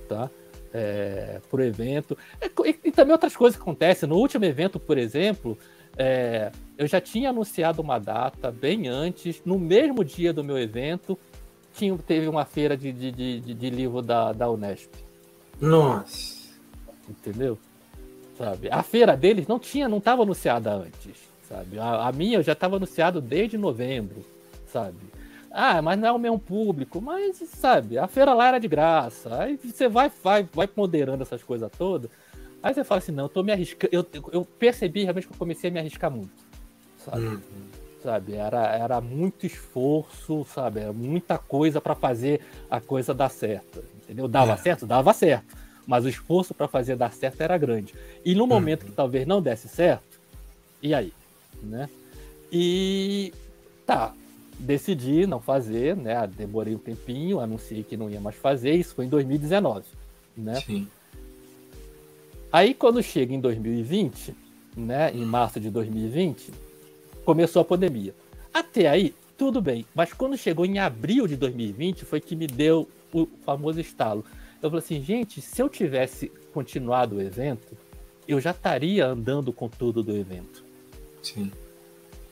tá? É, por evento. É, e, e, também outras coisas que acontecem. No último evento, por exemplo, é, eu já tinha anunciado uma data bem antes, no mesmo dia do meu evento, tinha, teve uma feira de, de, de, de livro da, da Unesp. Nossa. Entendeu? Sabe? A feira deles não tinha, não estava anunciada antes, sabe? A, a minha já estava anunciado desde novembro, sabe? Ah, mas não é o mesmo público, mas sabe, a feira lá era de graça. Aí você vai, vai, vai ponderando essas coisas todas. Aí você fala assim, não, eu tô me arriscando. Eu, eu percebi realmente que eu comecei a me arriscar muito. Sabe? Uhum sabe? Era, era muito esforço, sabe? Era muita coisa para fazer a coisa dar certo, entendeu? Dava é. certo? Dava certo. Mas o esforço para fazer dar certo era grande. E no momento uhum. que talvez não desse certo, e aí? Né? E tá, decidi não fazer, né? Demorei um tempinho, anunciei que não ia mais fazer, isso foi em 2019, né? Sim. Aí quando chega em 2020, né, em março de 2020, começou a pandemia. Até aí, tudo bem. Mas quando chegou em abril de 2020, foi que me deu o famoso estalo. Eu falei assim, gente, se eu tivesse continuado o evento, eu já estaria andando com tudo do evento. Sim.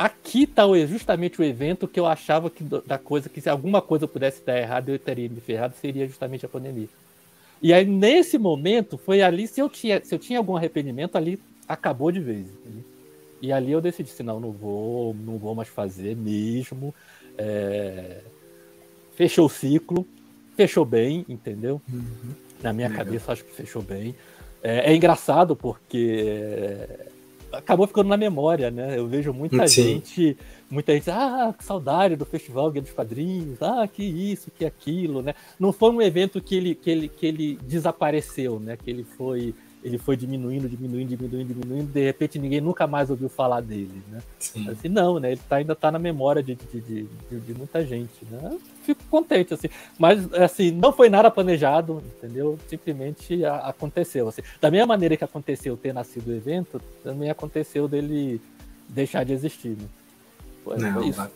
Aqui está justamente o evento que eu achava que da coisa que se alguma coisa pudesse dar errado, eu teria me ferrado, seria justamente a pandemia. E aí nesse momento foi ali se eu tinha se eu tinha algum arrependimento ali acabou de vez. Entendeu? E ali eu decidi, assim, não, não vou, não vou mais fazer mesmo. É... Fechou o ciclo, fechou bem, entendeu? Uhum. Na minha Legal. cabeça, acho que fechou bem. É, é engraçado porque acabou ficando na memória, né? Eu vejo muita Sim. gente, muita gente, ah, que saudade do Festival Guia dos Quadrinhos, ah, que isso, que aquilo, né? Não foi um evento que ele, que ele, que ele desapareceu, né? Que ele foi ele foi diminuindo, diminuindo, diminuindo, diminuindo, de repente ninguém nunca mais ouviu falar dele, né? Sim. Assim, não, né? Ele tá, ainda está na memória de, de, de, de, muita gente, né? Fico contente, assim. Mas, assim, não foi nada planejado, entendeu? Simplesmente aconteceu, assim. Da mesma maneira que aconteceu ter nascido o evento, também aconteceu dele deixar de existir, né? Foi, não, foi isso.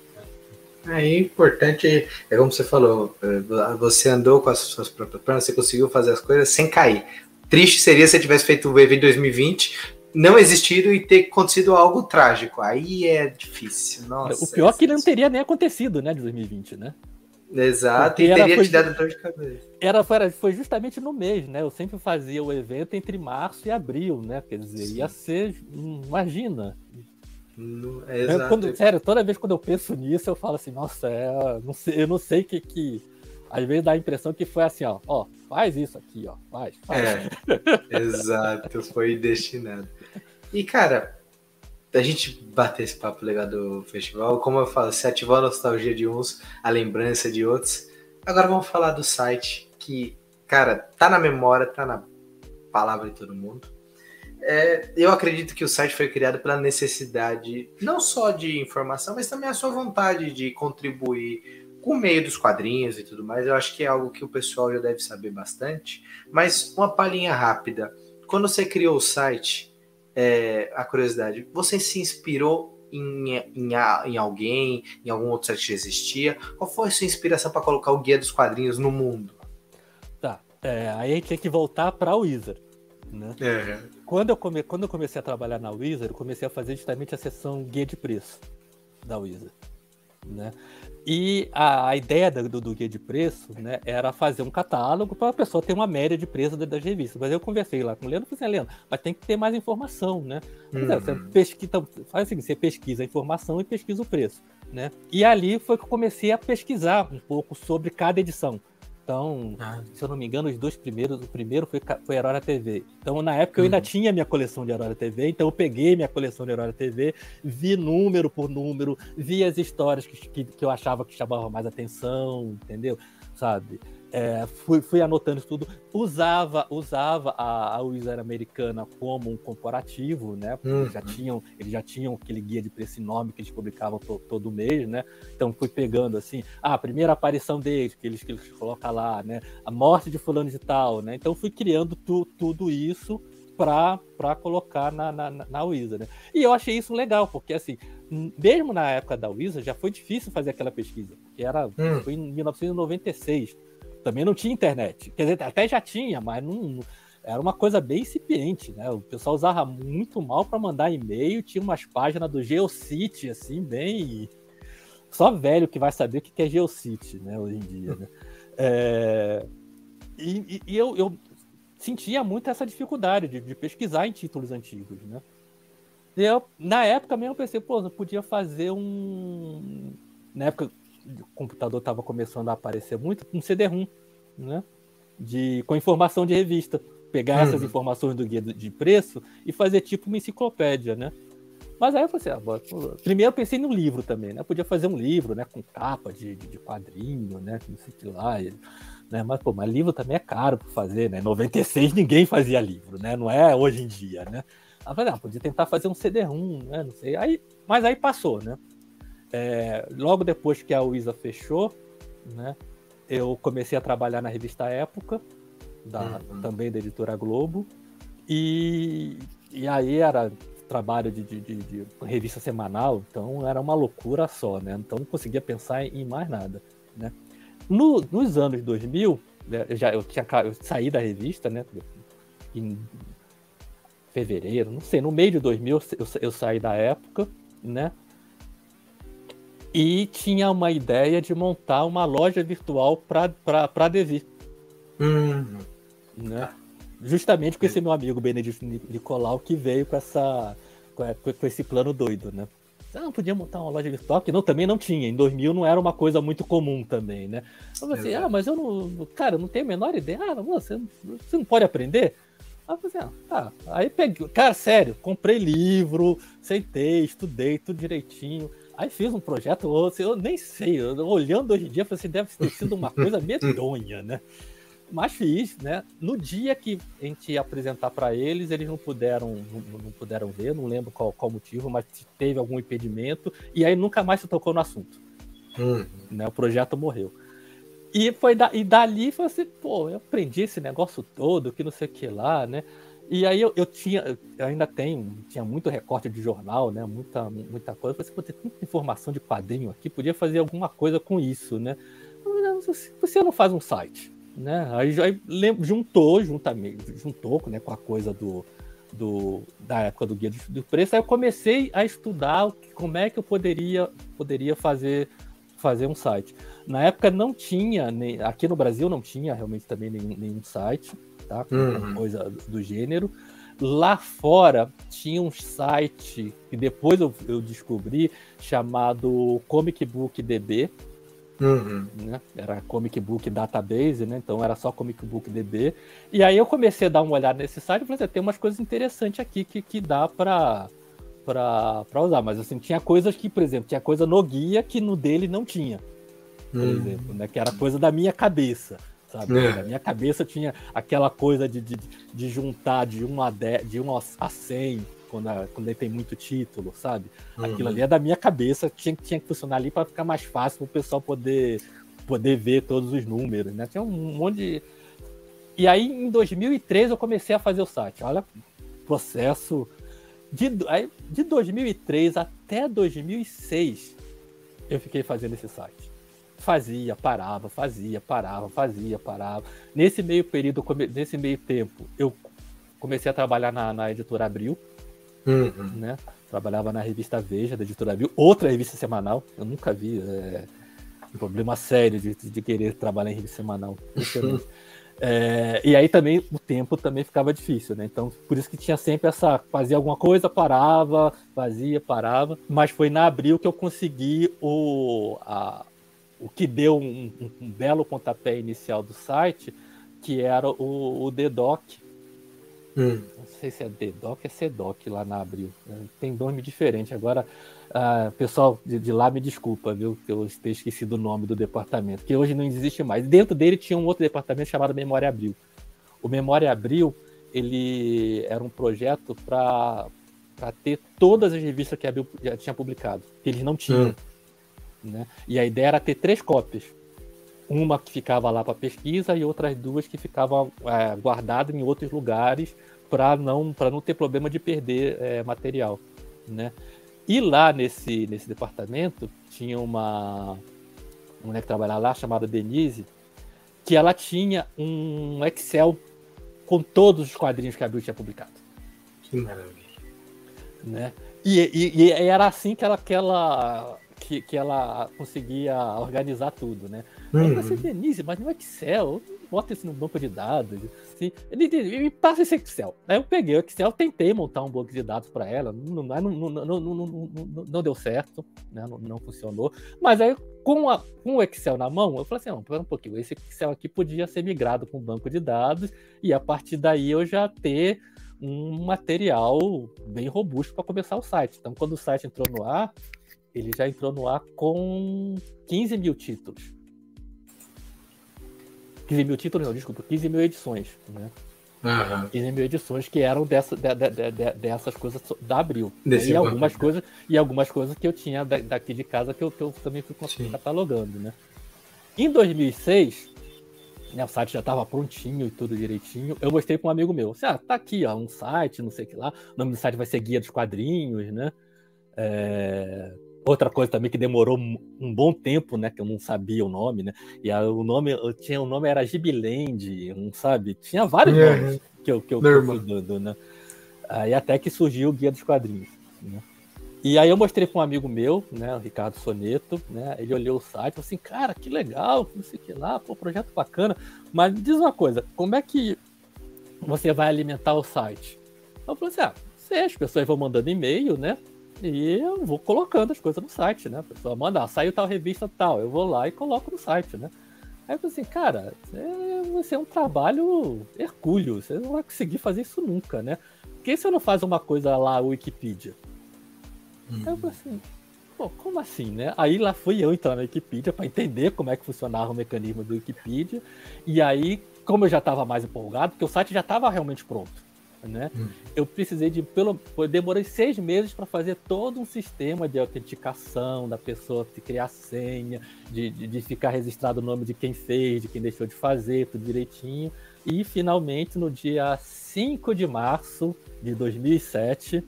É importante, é como você falou, é, você andou com as suas próprias pernas, você conseguiu fazer as coisas sem cair. Triste seria se tivesse feito o evento em 2020, não existido e ter acontecido algo trágico. Aí é difícil. Nossa, o pior é é que não teria nem acontecido, né, de 2020, né? Exato, Porque e teria foi, te dado dor de cabeça. Era, foi, foi justamente no mês, né? Eu sempre fazia o evento entre março e abril, né? Quer dizer, Sim. ia ser. Imagina. No, é, quando, sério, toda vez quando eu penso nisso, eu falo assim, nossa, é, não sei, eu não sei o que, que às vezes dá a impressão que foi assim, ó, ó, faz isso aqui, ó, faz. faz. É, exato, foi destinado. E, cara, a gente bater esse papo legal do festival, como eu falo, se ativou a nostalgia de uns, a lembrança de outros. Agora vamos falar do site, que, cara, tá na memória, tá na palavra de todo mundo. É, eu acredito que o site foi criado pela necessidade não só de informação, mas também a sua vontade de contribuir o meio dos quadrinhos e tudo mais, eu acho que é algo que o pessoal já deve saber bastante. Mas uma palhinha rápida. Quando você criou o site, é, a curiosidade, você se inspirou em, em, em, alguém, em algum outro site que existia? Qual foi a sua inspiração para colocar o guia dos quadrinhos no mundo? Tá, é, aí a gente tem que voltar para a Wizard. Né? É. Quando, eu come, quando eu comecei a trabalhar na Wizard, eu comecei a fazer justamente a seção guia de preço da Wizard. Né? E a, a ideia do, do, guia de preço né, era fazer um catálogo para a pessoa ter uma média de preço das revistas. Mas eu conversei lá com o Leandro e falei assim, Leandro, mas tem que ter mais informação, né? Uhum. É, você pesquisa, então, faz assim, você pesquisa a informação e pesquisa o preço. Né? E ali foi que eu comecei a pesquisar um pouco sobre cada edição. Então, ah. se eu não me engano, os dois primeiros, o primeiro foi, foi Aurora TV. Então, na época, eu ainda uhum. tinha minha coleção de Aurora TV, então eu peguei minha coleção de Aurora TV, vi número por número, vi as histórias que, que, que eu achava que chamavam mais atenção, entendeu? Sabe? É, fui, fui anotando isso tudo. Usava, usava a, a Wizard americana como um corporativo, né? Porque uhum. eles, já tinham, eles já tinham aquele guia de preço enorme que eles publicavam to, todo mês, né? Então fui pegando assim, ah, a primeira aparição deles, que eles, que eles colocam lá, né? A morte de fulano de tal, né? Então fui criando tu, tudo isso para colocar na, na, na Wizard. Né? E eu achei isso legal, porque assim, mesmo na época da Wizard já foi difícil fazer aquela pesquisa, que era hum. foi em 1996 também não tinha internet. Quer dizer, até já tinha, mas não, era uma coisa bem incipiente, né? O pessoal usava muito mal para mandar e-mail, tinha umas páginas do Geocity, assim, bem. Só velho que vai saber o que é Geocity, né, hoje em dia, né? É... E, e, eu, eu, sentia muito essa dificuldade de, de, pesquisar em títulos antigos, né? E eu, na época mesmo, eu pensei, pô, eu podia fazer um. Na época, o computador estava começando a aparecer muito, um CD-ROM, né? De, com informação de revista. Pegar uhum. essas informações do guia de preço e fazer tipo uma enciclopédia, né? Mas aí eu falei assim, ah, primeiro eu pensei no livro também, né? Eu podia fazer um livro, né? Com capa de, de, quadrinho, né? Não sei que lá. Né? Mas, pô, mas livro também é caro para fazer, né? Em 96 ninguém fazia livro, né? Não é hoje em dia, né? Aí eu falei, ah, podia tentar fazer um CD-ROM, né? Não sei. Aí, mas aí passou, né? É, logo depois que a Uisa fechou, né, eu comecei a trabalhar na revista Época, da, uhum. também da editora Globo, e, e aí era trabalho de, de, de, de, revista semanal, então era uma loucura só, né? Então não conseguia pensar em mais nada, né? No, nos anos 2000, né, eu já eu tinha eu saí da revista, né? Em fevereiro, não sei, no meio de 2000 eu, eu saí da época, né? E tinha uma ideia de montar uma loja virtual para Devi. Uhum. Né? Justamente com esse meu amigo Benedito Nicolau que veio com essa, com, com esse plano doido, né? Ah, não podia montar uma loja virtual, que não, também não tinha. Em 2000 não era uma coisa muito comum também, né? Eu falei assim, ah, mas eu não, cara, não tenho a menor ideia. Ah, você, você não pode aprender? Aí eu falei assim, ah, tá. Aí peguei, cara, sério, comprei livro, sentei, estudei tudo direitinho. Aí fiz um projeto, eu nem sei, olhando hoje em dia, falei assim, deve ter sido uma coisa medonha, né? Mas fiz, né? No dia que a gente ia apresentar para eles, eles não puderam, não, não, puderam ver, não lembro qual, qual motivo, mas teve algum impedimento, e aí nunca mais se tocou no assunto. Hum. Né? O projeto morreu. E foi da, e dali foi assim, pô, eu aprendi esse negócio todo, que não sei o que lá, né? E aí eu, eu tinha, eu ainda tenho, tinha muito recorte de jornal, né? Muita, muita coisa. Eu falei, tem tanta informação de quadrinho aqui, podia fazer alguma coisa com isso, né? Você não faz um site, né? Aí, aí juntou, juntamente, juntou né, com a coisa do, do, da época do guia do, do, preço, aí eu comecei a estudar como é que eu poderia, poderia fazer, fazer um site. Na época não tinha, nem, aqui no Brasil não tinha realmente também nenhum, nenhum site, tá? Uhum. Coisa do gênero. Lá fora tinha um site que depois eu, eu descobri chamado Comic Book DB, Uhum. Né? Era Comic Book Database, né? Então era só Comic Book DB. E aí eu comecei a dar uma olhada nesse site e falei assim, tem umas coisas interessantes aqui que, que dá para usar. Mas assim, tinha coisas que, por exemplo, tinha coisa no guia que no dele não tinha. Por uhum. exemplo, né? Que era coisa da minha cabeça. Sabe? É. Na minha cabeça tinha aquela coisa de, de, de juntar de 1 a, 10, de 1 a 100 quando, a, quando ele tem muito título, sabe? Uhum. Aquilo ali é da minha cabeça, tinha, tinha que funcionar ali para ficar mais fácil para o pessoal poder, poder ver todos os números, né? Tinha um monte de. E aí, em 2003, eu comecei a fazer o site. Olha, processo. De, de 2003 até 2006, eu fiquei fazendo esse site. Fazia, parava, fazia, parava, fazia, parava. Nesse meio período, nesse meio tempo, eu comecei a trabalhar na, na editora Abril, Uhum. Né? Trabalhava na revista Veja, da editora Abril, outra revista semanal. Eu nunca vi é, um problema sério de, de querer trabalhar em revista semanal. É, e aí também o tempo também ficava difícil, né? Então, por isso que tinha sempre essa. Fazia alguma coisa, parava, fazia, parava. Mas foi na abril que eu consegui o, a, o que deu um, um, um belo pontapé inicial do site, que era o, o DDoC, Hum. Não sei se é DDoC ou é CDOC lá na Abril. Tem nome diferente. Agora, uh, pessoal de, de, lá me desculpa, viu? Que eu ter esquecido o nome do departamento, que hoje não existe mais. Dentro dele tinha um outro departamento chamado Memória Abril. O Memória Abril, ele era um projeto para ter todas as revistas que a Abril já tinha publicado, que eles não tinham. Hum. Né? E a ideia era ter três cópias uma que ficava lá para pesquisa e outras duas que ficavam é, guardadas em outros lugares para não para não ter problema de perder é, material, né? E lá nesse nesse departamento tinha uma mulher que trabalhava lá chamada Denise, que ela tinha um Excel com todos os quadrinhos que a Bill tinha publicado. Que maravilha. Né? E, e, e, era assim que ela, que ela que, que ela conseguia organizar tudo, né? Uhum. Aí eu falei, Denise, mas no Excel, bota isso no banco de dados. Assim, ele, ele, me passa esse Excel. Aí eu peguei o Excel, tentei montar um banco de dados para ela, não, não, não, não, deu certo, né? não, não funcionou. Mas aí, com, a, com o Excel na mão, eu falei assim: não, pera um pouquinho, esse Excel aqui podia ser migrado para um banco de dados, e a partir daí eu já ter um material bem robusto para começar o site. Então, quando o site entrou no ar, ele já entrou no ar com 15 mil títulos. 15 mil títulos, não, desculpa, 15 mil edições, né? Uhum. 15 mil edições que eram dessa, de, de, de, dessas coisas da Abril. Desse e algumas coisas E algumas coisas que eu tinha daqui de casa que eu, que eu também fui Sim. catalogando, né? Em 2006, né, o site já estava prontinho e tudo direitinho. Eu mostrei para um amigo meu. Assim, ah, tá aqui, ó, um site, não sei o que lá. O nome do site vai ser Guia dos Quadrinhos, né? É, Outra coisa também que demorou um bom tempo, né? Que eu não sabia o nome, né? E a, o nome, eu tinha o nome era Gibiland, não sabe? Tinha vários é, nomes que eu, que eu, eu fui dando, né? Aí até que surgiu o Guia dos Quadrinhos, né? E aí eu mostrei para um amigo meu, né, o Ricardo Soneto, né? Ele olhou o site e falou assim, cara, que legal, não sei o que lá, pô, projeto bacana. Mas diz uma coisa, como é que você vai alimentar o site? Eu falei assim, ah, sei, as pessoas vão mandando e-mail, né? E eu vou colocando as coisas no site, né? A pessoa manda, ah, saiu tal revista tal, eu vou lá e coloco no site, né? Aí eu falei assim, cara, é, vai ser um trabalho hercúleo, você não vai conseguir fazer isso nunca, né? Por que você não faz uma coisa lá, Wikipedia? Uhum. Aí eu falei assim, pô, como assim, né? Aí lá fui eu entrar na Wikipedia para entender como é que funcionava o mecanismo do Wikipedia, e aí, como eu já estava mais empolgado, porque o site já estava realmente pronto né? Hum. Eu precisei de pelo, eu demorei seis meses para fazer todo um sistema de autenticação da pessoa, de criar senha, de, de, de, ficar registrado o nome de quem fez, de quem deixou de fazer, tudo direitinho. E finalmente, no dia 5 de março de 2007,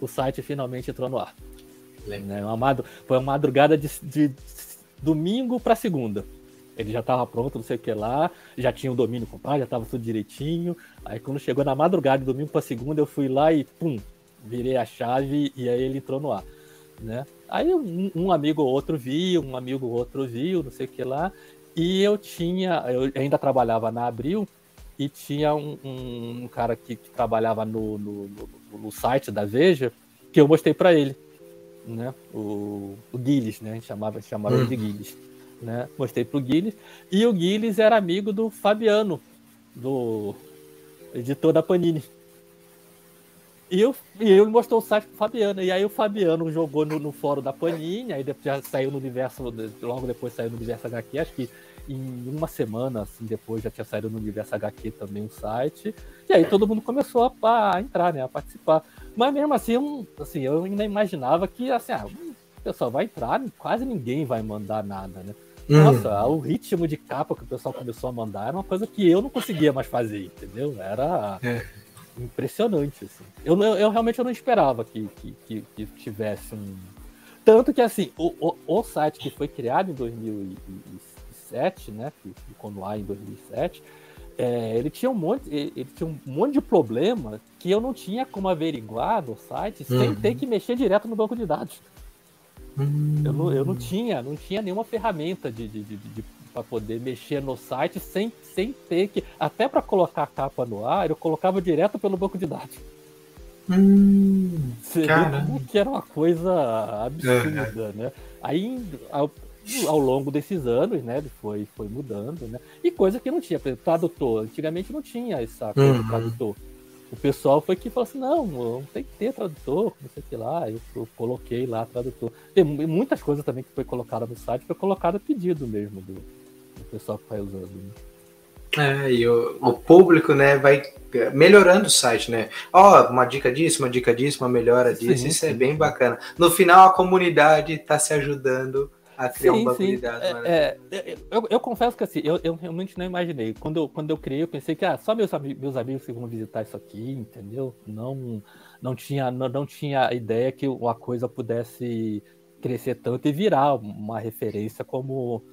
o site finalmente entrou no ar. Né? Uma, foi uma madrugada de, de domingo para segunda. Ele já estava pronto, não sei o que lá, já tinha o domínio comprado, já estava tudo direitinho. Aí quando chegou na madrugada, domingo para segunda, eu fui lá e pum, virei a chave e aí ele entrou no ar, né? Aí um, um amigo ou outro viu, um amigo ou outro viu, não sei o que lá. E eu tinha, eu ainda trabalhava na Abril e tinha um, um, um cara que, que trabalhava no, no, no, no, site da Veja que eu mostrei para ele, né? O, o Guilherme, né? A gente chamava, chamava ele de uhum. Guilherme né? Mostrei pro Guilherme. E o Guilherme era amigo do Fabiano, do editor da Panini. E eu, e eu mostrou o site pro Fabiano. E aí o Fabiano jogou no, no fórum da Panini, aí já saiu no universo, logo depois saiu no universo HQ, acho que em uma semana, assim, depois já tinha saído no universo HQ também o site. E aí todo mundo começou a, a entrar, né? A participar. Mas mesmo assim, eu, assim, eu ainda imaginava que assim, ah, o pessoal vai entrar, quase ninguém vai mandar nada, né? Nossa, hum. o ritmo de capa que o pessoal começou a mandar era uma coisa que eu não conseguia mais fazer, entendeu? Era é. impressionante, assim. Eu, eu, eu, realmente eu não esperava que, que, que, que tivesse um... Tanto que, assim, o, o, o, site que foi criado em 2007, né, que ficou no ar em 2007, é, ele tinha um monte, ele tinha um monte de problema que eu não tinha como averiguar no site sem uhum. ter que mexer direto no banco de dados. Hum. Eu, não, eu não tinha, não tinha nenhuma ferramenta de, de, de, de para poder mexer no site sem, sem ter que. Até para colocar a capa no ar, eu colocava direto pelo banco de dados. Hum, que era uma coisa absurda, né? Aí, ao, ao, longo desses anos, né, ele foi, foi mudando, né? E coisa que não tinha, por exemplo, tradutor. Antigamente não tinha essa coisa uhum. tradutor o pessoal foi que falou assim, não, não tem que ter tradutor, não sei o que lá, eu, eu, coloquei lá tradutor. Tem muitas coisas também que foi colocada no site, foi colocado a pedido mesmo do, do pessoal que vai usando. Né? É, e o, o, público, né, vai melhorando o site, né? Ó, oh, uma dica disso, uma dica disso, uma melhora disso, sim, isso é sim. é bem bacana. No final, a comunidade está se ajudando a criar sim, um banco sim. dados. É, é, eu, eu, confesso que assim, eu, eu, realmente não imaginei. Quando eu, quando eu criei, eu pensei que ah, só meus, meus amigos que vão visitar isso aqui, entendeu? Não, não, tinha, não, não tinha ideia que uma coisa pudesse crescer tanto e virar uma referência como,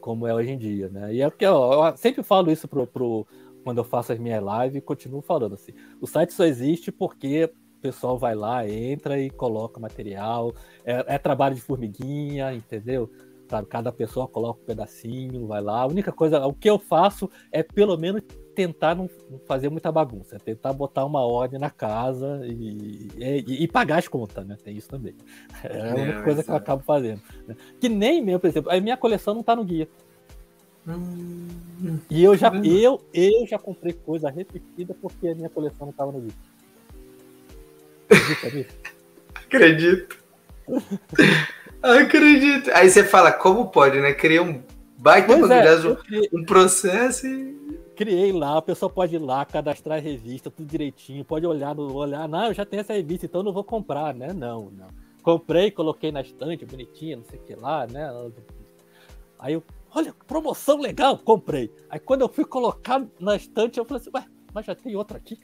como é hoje em dia, né? E é porque ó, eu sempre falo isso pro, pro, quando eu faço as minhas lives e continuo falando assim. O site só existe porque pessoal vai lá, entra e coloca material. É, é trabalho de formiguinha, entendeu? Sabe, cada pessoa coloca um pedacinho, vai lá. A única coisa, o que eu faço é pelo menos tentar não fazer muita bagunça, é tentar botar uma ordem na casa e, e, e pagar as contas, né? Tem isso também. É a única é, coisa que eu acabo fazendo. Né? Que nem meu, por exemplo, a minha coleção não tá no guia. Hum, e eu já, tá eu, eu já comprei coisa repetida porque a minha coleção não estava no guia. Acredito. Acredito. Aí você fala, como pode, né? Criar um baita é, criei... um processo e. Criei lá, a pessoa pode ir lá, cadastrar a revista, tudo direitinho, pode olhar, no, olhar, não, eu já tenho essa revista, então não vou comprar, né? Não, não. Comprei, coloquei na estante, bonitinha, não sei o que lá, né? Aí eu, olha, promoção legal, comprei. Aí quando eu fui colocar na estante, eu falei assim, ué, mas já tem outra aqui.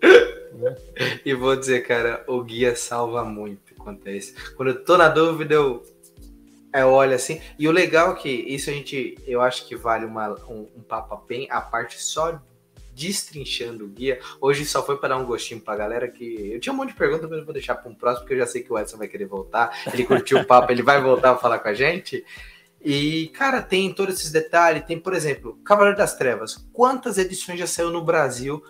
e vou dizer, cara, o guia salva muito quanto a isso. Quando eu tô na dúvida, eu, eu olho assim. E o legal é que isso a gente, eu acho que vale uma, um, um papo bem a parte só destrinchando o guia. Hoje só foi para dar um gostinho pra galera que. Eu tinha um monte de perguntas, mas eu vou deixar para um próximo, porque eu já sei que o Edson vai querer voltar. Ele curtiu o papo, ele vai voltar a falar com a gente. E, cara, tem todos esses detalhes. Tem, por exemplo, Cavaleiro das Trevas. Quantas edições já saiu no Brasil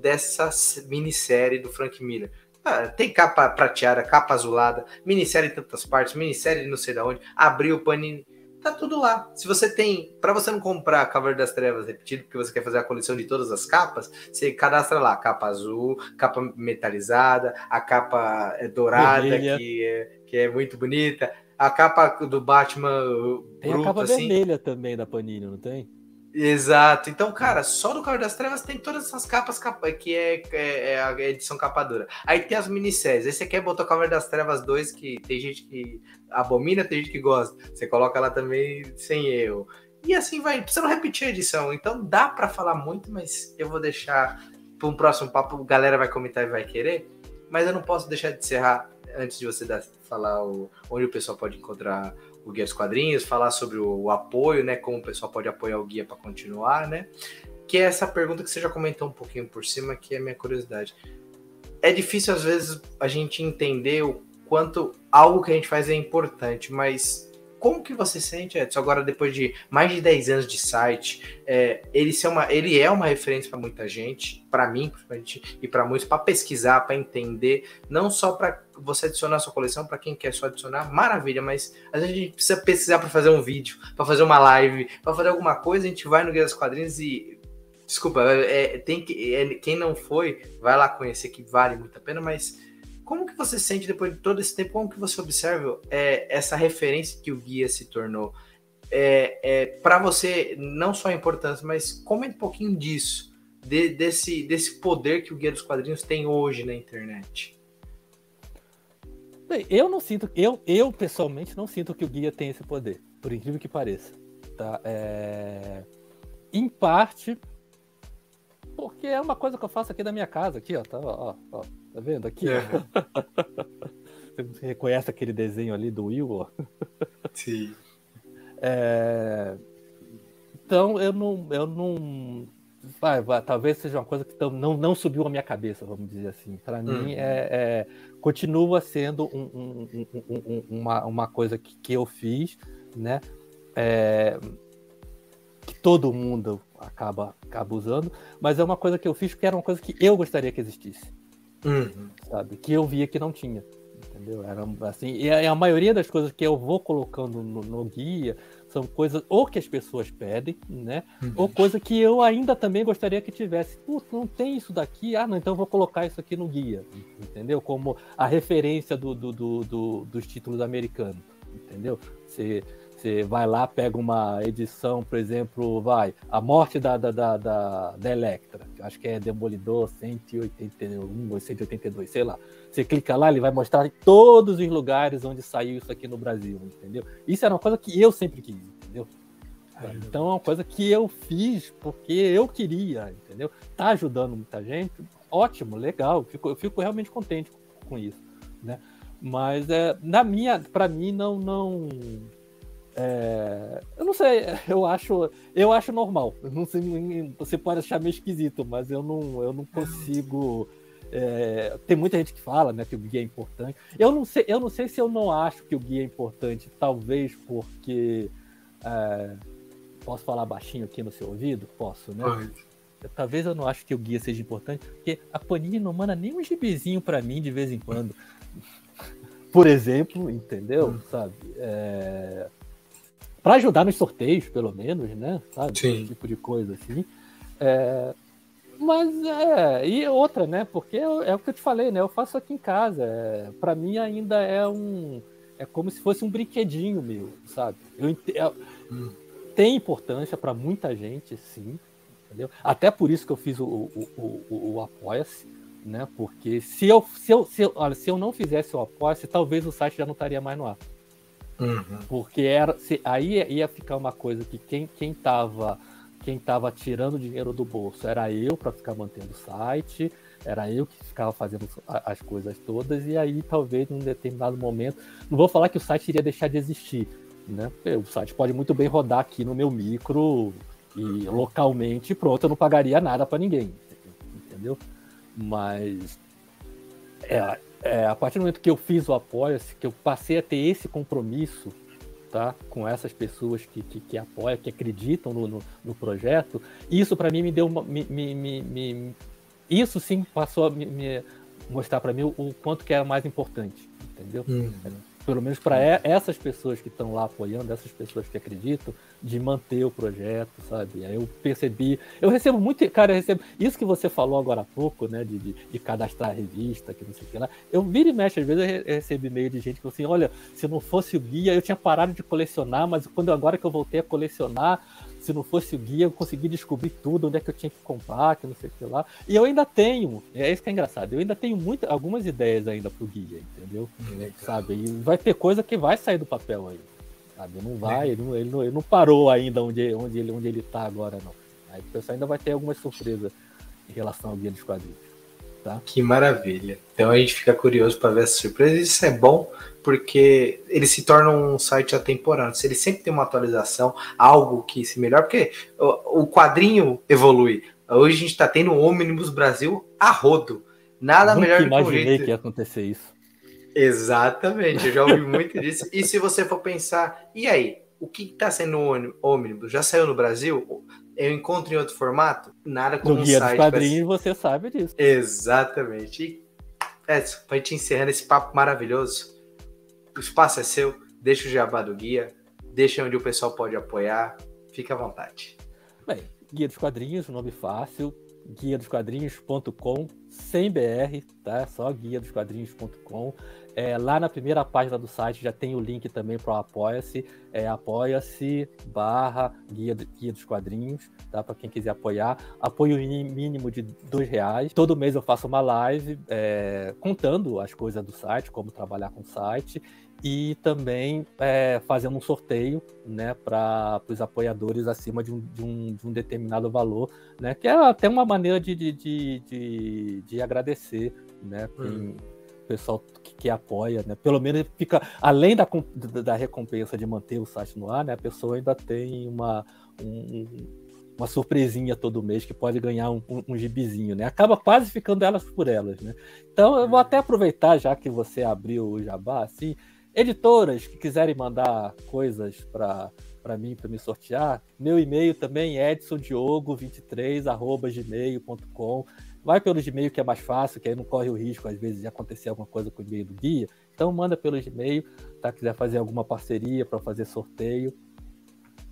dessa minissérie do Frank Miller. Ah, tem capa prateada, capa azulada, minissérie em tantas partes, minissérie não sei de onde, abriu o panini tá tudo lá. Se você tem, para você não comprar Cavaleiro das Trevas repetido, porque você quer fazer a coleção de todas as capas, você cadastra lá capa azul, capa metalizada, a capa é, dourada que é, que é muito bonita, a capa do Batman tem bruto, a capa assim. vermelha também da Panini, não tem? Exato. Então, cara, só do Cavaleiro das Trevas tem todas essas capas capa, que é, é, é, a edição capa dura. Aí tem as minisséries. Aí você quer botar o Cavaleiro das Trevas 2, que tem gente que abomina, tem gente que gosta. Você coloca lá também sem erro. E assim vai. Precisa não repetir a edição. Então dá para falar muito, mas eu vou deixar para um próximo papo. A galera vai comentar e vai querer. Mas eu não posso deixar de encerrar antes de você dar, falar o, onde o pessoal pode encontrar o Guia dos Quadrinhos, falar sobre o, o apoio, né? Como o pessoal pode apoiar o guia para continuar, né? Que é essa pergunta que você já comentou um pouquinho por cima, que é a minha curiosidade. É difícil, às vezes, a gente entender o quanto algo que a gente faz é importante, mas como que você sente, Edson, agora depois de mais de 10 anos de site, é, ele, ser uma, ele é uma referência para muita gente, para mim principalmente, e para muitos, para pesquisar, para entender, não só para você adicionar a sua coleção, para quem quer só adicionar, maravilha, mas a gente precisa pesquisar para fazer um vídeo, para fazer uma live, para fazer alguma coisa, a gente vai no Guia dos Quadrinhos e. Desculpa, é, tem que, é, quem não foi, vai lá conhecer que vale muito a pena, mas como que você sente depois de todo esse tempo? Como que você observa é, essa referência que o guia se tornou? É, é para você, não só a importância, mas comente um pouquinho disso, de, desse, desse poder que o Guia dos Quadrinhos tem hoje na internet. Bem, eu não sinto, eu, eu pessoalmente não sinto que o guia tem esse poder, por incrível que pareça. Tá? É... Em parte, porque é uma coisa que eu faço aqui da minha casa, aqui, ó, tá, ó, ó Tá vendo aqui? É. Você reconhece aquele desenho ali do Will? Ó? Sim. É... Então eu não, eu não, vai, vai, talvez seja uma coisa que não, não subiu a minha cabeça, vamos dizer assim. Para mim uhum. é, é, continua sendo um, um, um, uma, uma coisa que, que eu fiz, né? É, que todo mundo acaba, acaba usando, mas é uma coisa que eu fiz porque era uma coisa que eu gostaria que existisse. Uhum. Sabe? Que eu via que não tinha. Entendeu? Era assim, e a, a maioria das coisas que eu vou colocando no, no, guia são coisas ou que as pessoas pedem, né? Uhum. Ou coisa que eu ainda também gostaria que tivesse. Putz, não tem isso daqui, ah, não, então vou colocar isso aqui no guia, entendeu? Como a referência do, do, do, do dos títulos americanos, entendeu? Você você vai lá, pega uma edição, por exemplo, vai, A Morte da, da, da, da, da Electra, acho que é Demolidor 181 ou 182, sei lá. Você clica lá, ele vai mostrar todos os lugares onde saiu isso aqui no Brasil, entendeu? Isso era uma coisa que eu sempre quis, entendeu? Então é uma coisa que eu fiz porque eu queria, entendeu? Tá ajudando muita gente, ótimo, legal, eu fico, eu fico realmente contente com isso, né? Mas é, na minha, para mim não não é, eu não sei, eu acho, eu acho normal. não sei, você pode achar meio esquisito, mas eu não, eu não consigo. É, tem muita gente que fala, né, que o guia é importante. Eu não sei, eu não sei se eu não acho que o guia é importante, talvez porque é, posso falar baixinho aqui no seu ouvido, posso, né? Talvez eu não acho que o guia seja importante, porque a Panini não manda nem um gibizinho para mim de vez em quando. Por exemplo, entendeu? Hum. Sabe? É, para ajudar nos sorteios, pelo menos, né? Sabe? Sim. Esse tipo de coisa assim. É, mas é, e outra, né? Porque é, é, o que eu te falei, né? Eu faço aqui em casa. É, para mim ainda é um. É como se fosse um brinquedinho meu, sabe? Eu, é, hum. Tem importância para muita gente, sim. Entendeu? Até por isso que eu fiz o, o, o, o Apoia-se, né? Porque se eu, se, eu, se, eu, olha, se eu não fizesse o Apoia-se, talvez o site já não estaria mais no ar. Uhum. Porque era, se, aí ia ficar uma coisa que quem, quem tava quem tava tirando dinheiro do bolso era eu para ficar mantendo o site, era eu que ficava fazendo as coisas todas, e aí talvez num determinado momento, não vou falar que o site iria deixar de existir, né? O site pode muito bem rodar aqui no meu micro e localmente, pronto, eu não pagaria nada para ninguém, entendeu? Mas é, é, a partir do momento que eu fiz o Apoia-se, que eu passei a ter esse compromisso tá, com essas pessoas que, que, que apoiam, que acreditam no, no, no projeto, isso para mim me deu uma, me, me, me, isso sim passou a me, mostrar para mim o, o, quanto que era mais importante, entendeu? Uhum pelo menos para essas pessoas que estão lá apoiando, essas pessoas que acreditam, de manter o projeto, sabe? Aí eu percebi, eu recebo muito, cara, eu recebo isso que você falou agora há pouco, né, de, de, de cadastrar a revista, que não sei o que lá. Eu viro e mexo, às vezes eu recebo e-mail de gente que assim: olha, se não fosse o guia, eu tinha parado de colecionar, mas quando agora que eu voltei a colecionar, se não fosse o guia, eu consegui descobrir tudo, onde é que eu tinha que comprar, que não sei o que lá. E eu ainda tenho, é isso que é engraçado, eu ainda tenho muita, algumas ideias ainda pro guia, entendeu? Legal. Sabe? E vai ter coisa que vai sair do papel aí. Sabe? Não vai, ele não, ele não, ele não parou ainda onde, onde, ele, onde ele tá agora, não. Aí o pessoal ainda vai ter algumas surpresas em relação ao guia dos quadrinhos. Tá? Que maravilha. Então a gente fica curioso para ver essa surpresa. Isso é bom porque ele se torna um site atemporal. Se ele sempre tem uma atualização, algo que se melhora, porque o, o quadrinho evolui. Hoje a gente está tendo o Omnibus Brasil a rodo. Nada Nunca melhor do que imaginei que ia acontecer isso. Exatamente, eu já ouvi muito disso. E se você for pensar, e aí? O que está sendo o ônibus? Já saiu no Brasil? Eu encontro em outro formato, nada como no um guia site. Dos quadrinhos você sabe disso. Exatamente. E, Edson, pra gente encerrando esse papo maravilhoso, o espaço é seu, deixa o jabá do guia, deixa onde o pessoal pode apoiar, fica à vontade. Bem, Guia dos Quadrinhos, nome fácil, guia dos quadrinhos.com, sem BR, tá? Só guia dos quadrinhos.com. É, lá na primeira página do site já tem o link também para o Apoia-se, é apoia-se barra guia, guia dos quadrinhos, tá? Para quem quiser apoiar. Apoio mínimo de dois reais. Todo mês eu faço uma live é, contando as coisas do site, como trabalhar com o site e também é, fazendo um sorteio né, para os apoiadores acima de um, de, um, de um, determinado valor, né, que é até uma maneira de, de, de, de agradecer né, hum pessoal que, que, apoia, né? Pelo menos fica, além da, da recompensa de manter o site no ar, né? A pessoa ainda tem uma, um, uma surpresinha todo mês que pode ganhar um, um, um, gibizinho, né? Acaba quase ficando elas por elas, né? Então eu vou até aproveitar, já que você abriu o jabá, assim, editoras que quiserem mandar coisas para para mim, para me sortear, meu e-mail também é edsondiogo23@gmail.com. Vai pelo Gmail que é mais fácil, que aí não corre o risco, às vezes, de acontecer alguma coisa com o e-mail do guia. Então manda pelo Gmail, tá? Quiser fazer alguma parceria para fazer sorteio,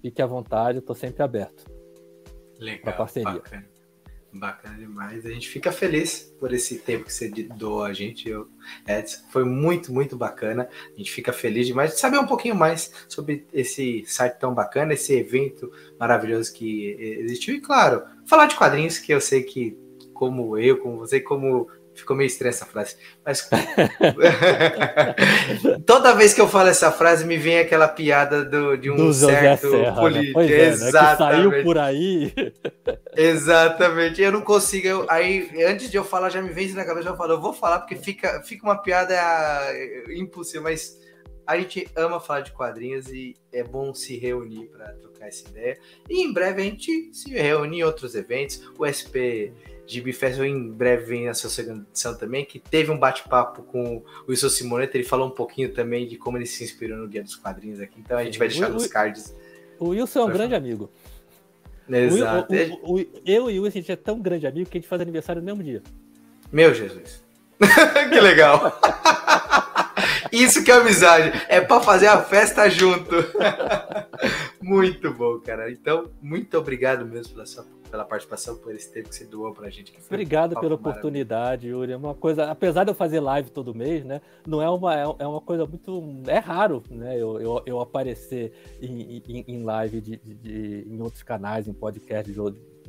fique à vontade, eu estou sempre aberto. Legal, parceria. Bacana. Bacana demais. A gente fica feliz por esse tempo que você doou a gente, eu, Edson. Foi muito, muito bacana. A gente fica feliz demais de saber um pouquinho mais sobre esse site tão bacana, esse evento maravilhoso que existiu. E, claro, falar de quadrinhos, que eu sei que como eu, como você, como Ficou meio estranha essa frase. Mas toda vez que eu falo essa frase, me vem aquela piada do, de um do certo Serra, político. Né? É, Exatamente. Né? saiu por aí. Exatamente. Eu não consigo. Eu, aí, antes de eu falar, já me vem isso na cabeça. Eu falo, eu vou falar porque fica, fica uma piada impossível, mas a gente ama falar de quadrinhos e é bom se reunir para trocar essa ideia. E em breve a gente se reúne em outros eventos. O SP Gibi Festival em breve vem a sua segunda edição também, que teve um bate-papo com o Wilson Simoneto, ele falou um pouquinho também de como ele se inspirou no Guia dos Quadrinhos aqui, então a gente vai deixar o, nos cards. O Wilson é um grande amigo. Exato. O, o, eu e o Wilson a gente é tão grande amigo que a gente faz aniversário no mesmo dia. Meu Jesus. que legal. Isso que é amizade. É para fazer a festa junto. muito bom, cara. Então, muito obrigado mesmo pela sua pela participação, por esse tempo que você doou pra gente. Obrigado um pela oportunidade, Yuri. É uma coisa, apesar de eu fazer live todo mês, né? Não é uma, é, é uma coisa muito. É raro, né? Eu, eu, eu aparecer em, em, em live de, de, de, em outros canais, em podcast de,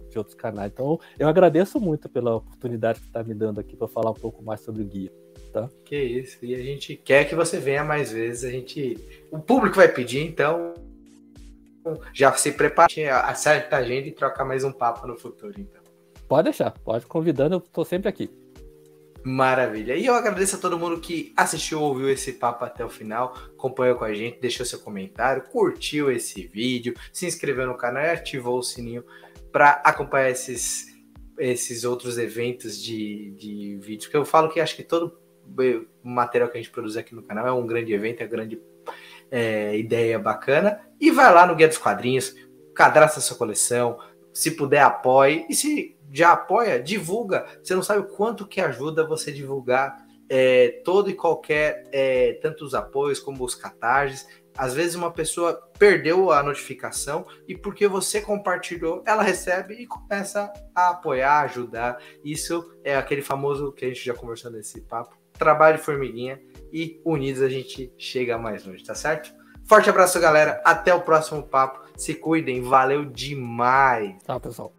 de outros canais. Então, eu agradeço muito pela oportunidade que está me dando aqui para falar um pouco mais sobre o guia. Tá? Que isso, e a gente quer que você venha mais vezes. A gente, o público vai pedir, então já se prepare, acerta a agenda e troca mais um papo no futuro, então. Pode deixar, pode convidando, eu tô sempre aqui. Maravilha. E eu agradeço a todo mundo que assistiu, ouviu esse papo até o final, acompanhou com a gente, deixou seu comentário, curtiu esse vídeo, se inscreveu no canal e ativou o sininho para acompanhar esses, esses outros eventos de, de vídeos. Porque eu falo que acho que todo material que a gente produz aqui no canal é um grande evento, é grande é, ideia bacana. E vai lá no Guia dos Quadrinhos, cadastra sua coleção, se puder, apoie. E se já apoia, divulga. Você não sabe o quanto que ajuda você divulgar é, todo e qualquer, é, tanto os apoios como os catarges. Às vezes uma pessoa perdeu a notificação e porque você compartilhou, ela recebe e começa a apoiar, ajudar. Isso é aquele famoso que a gente já conversou nesse papo, trabalho de formiguinha e unidos a gente chega mais longe, tá certo? Forte abraço, galera. Até o próximo papo. Se cuidem. Valeu demais. Tchau, pessoal.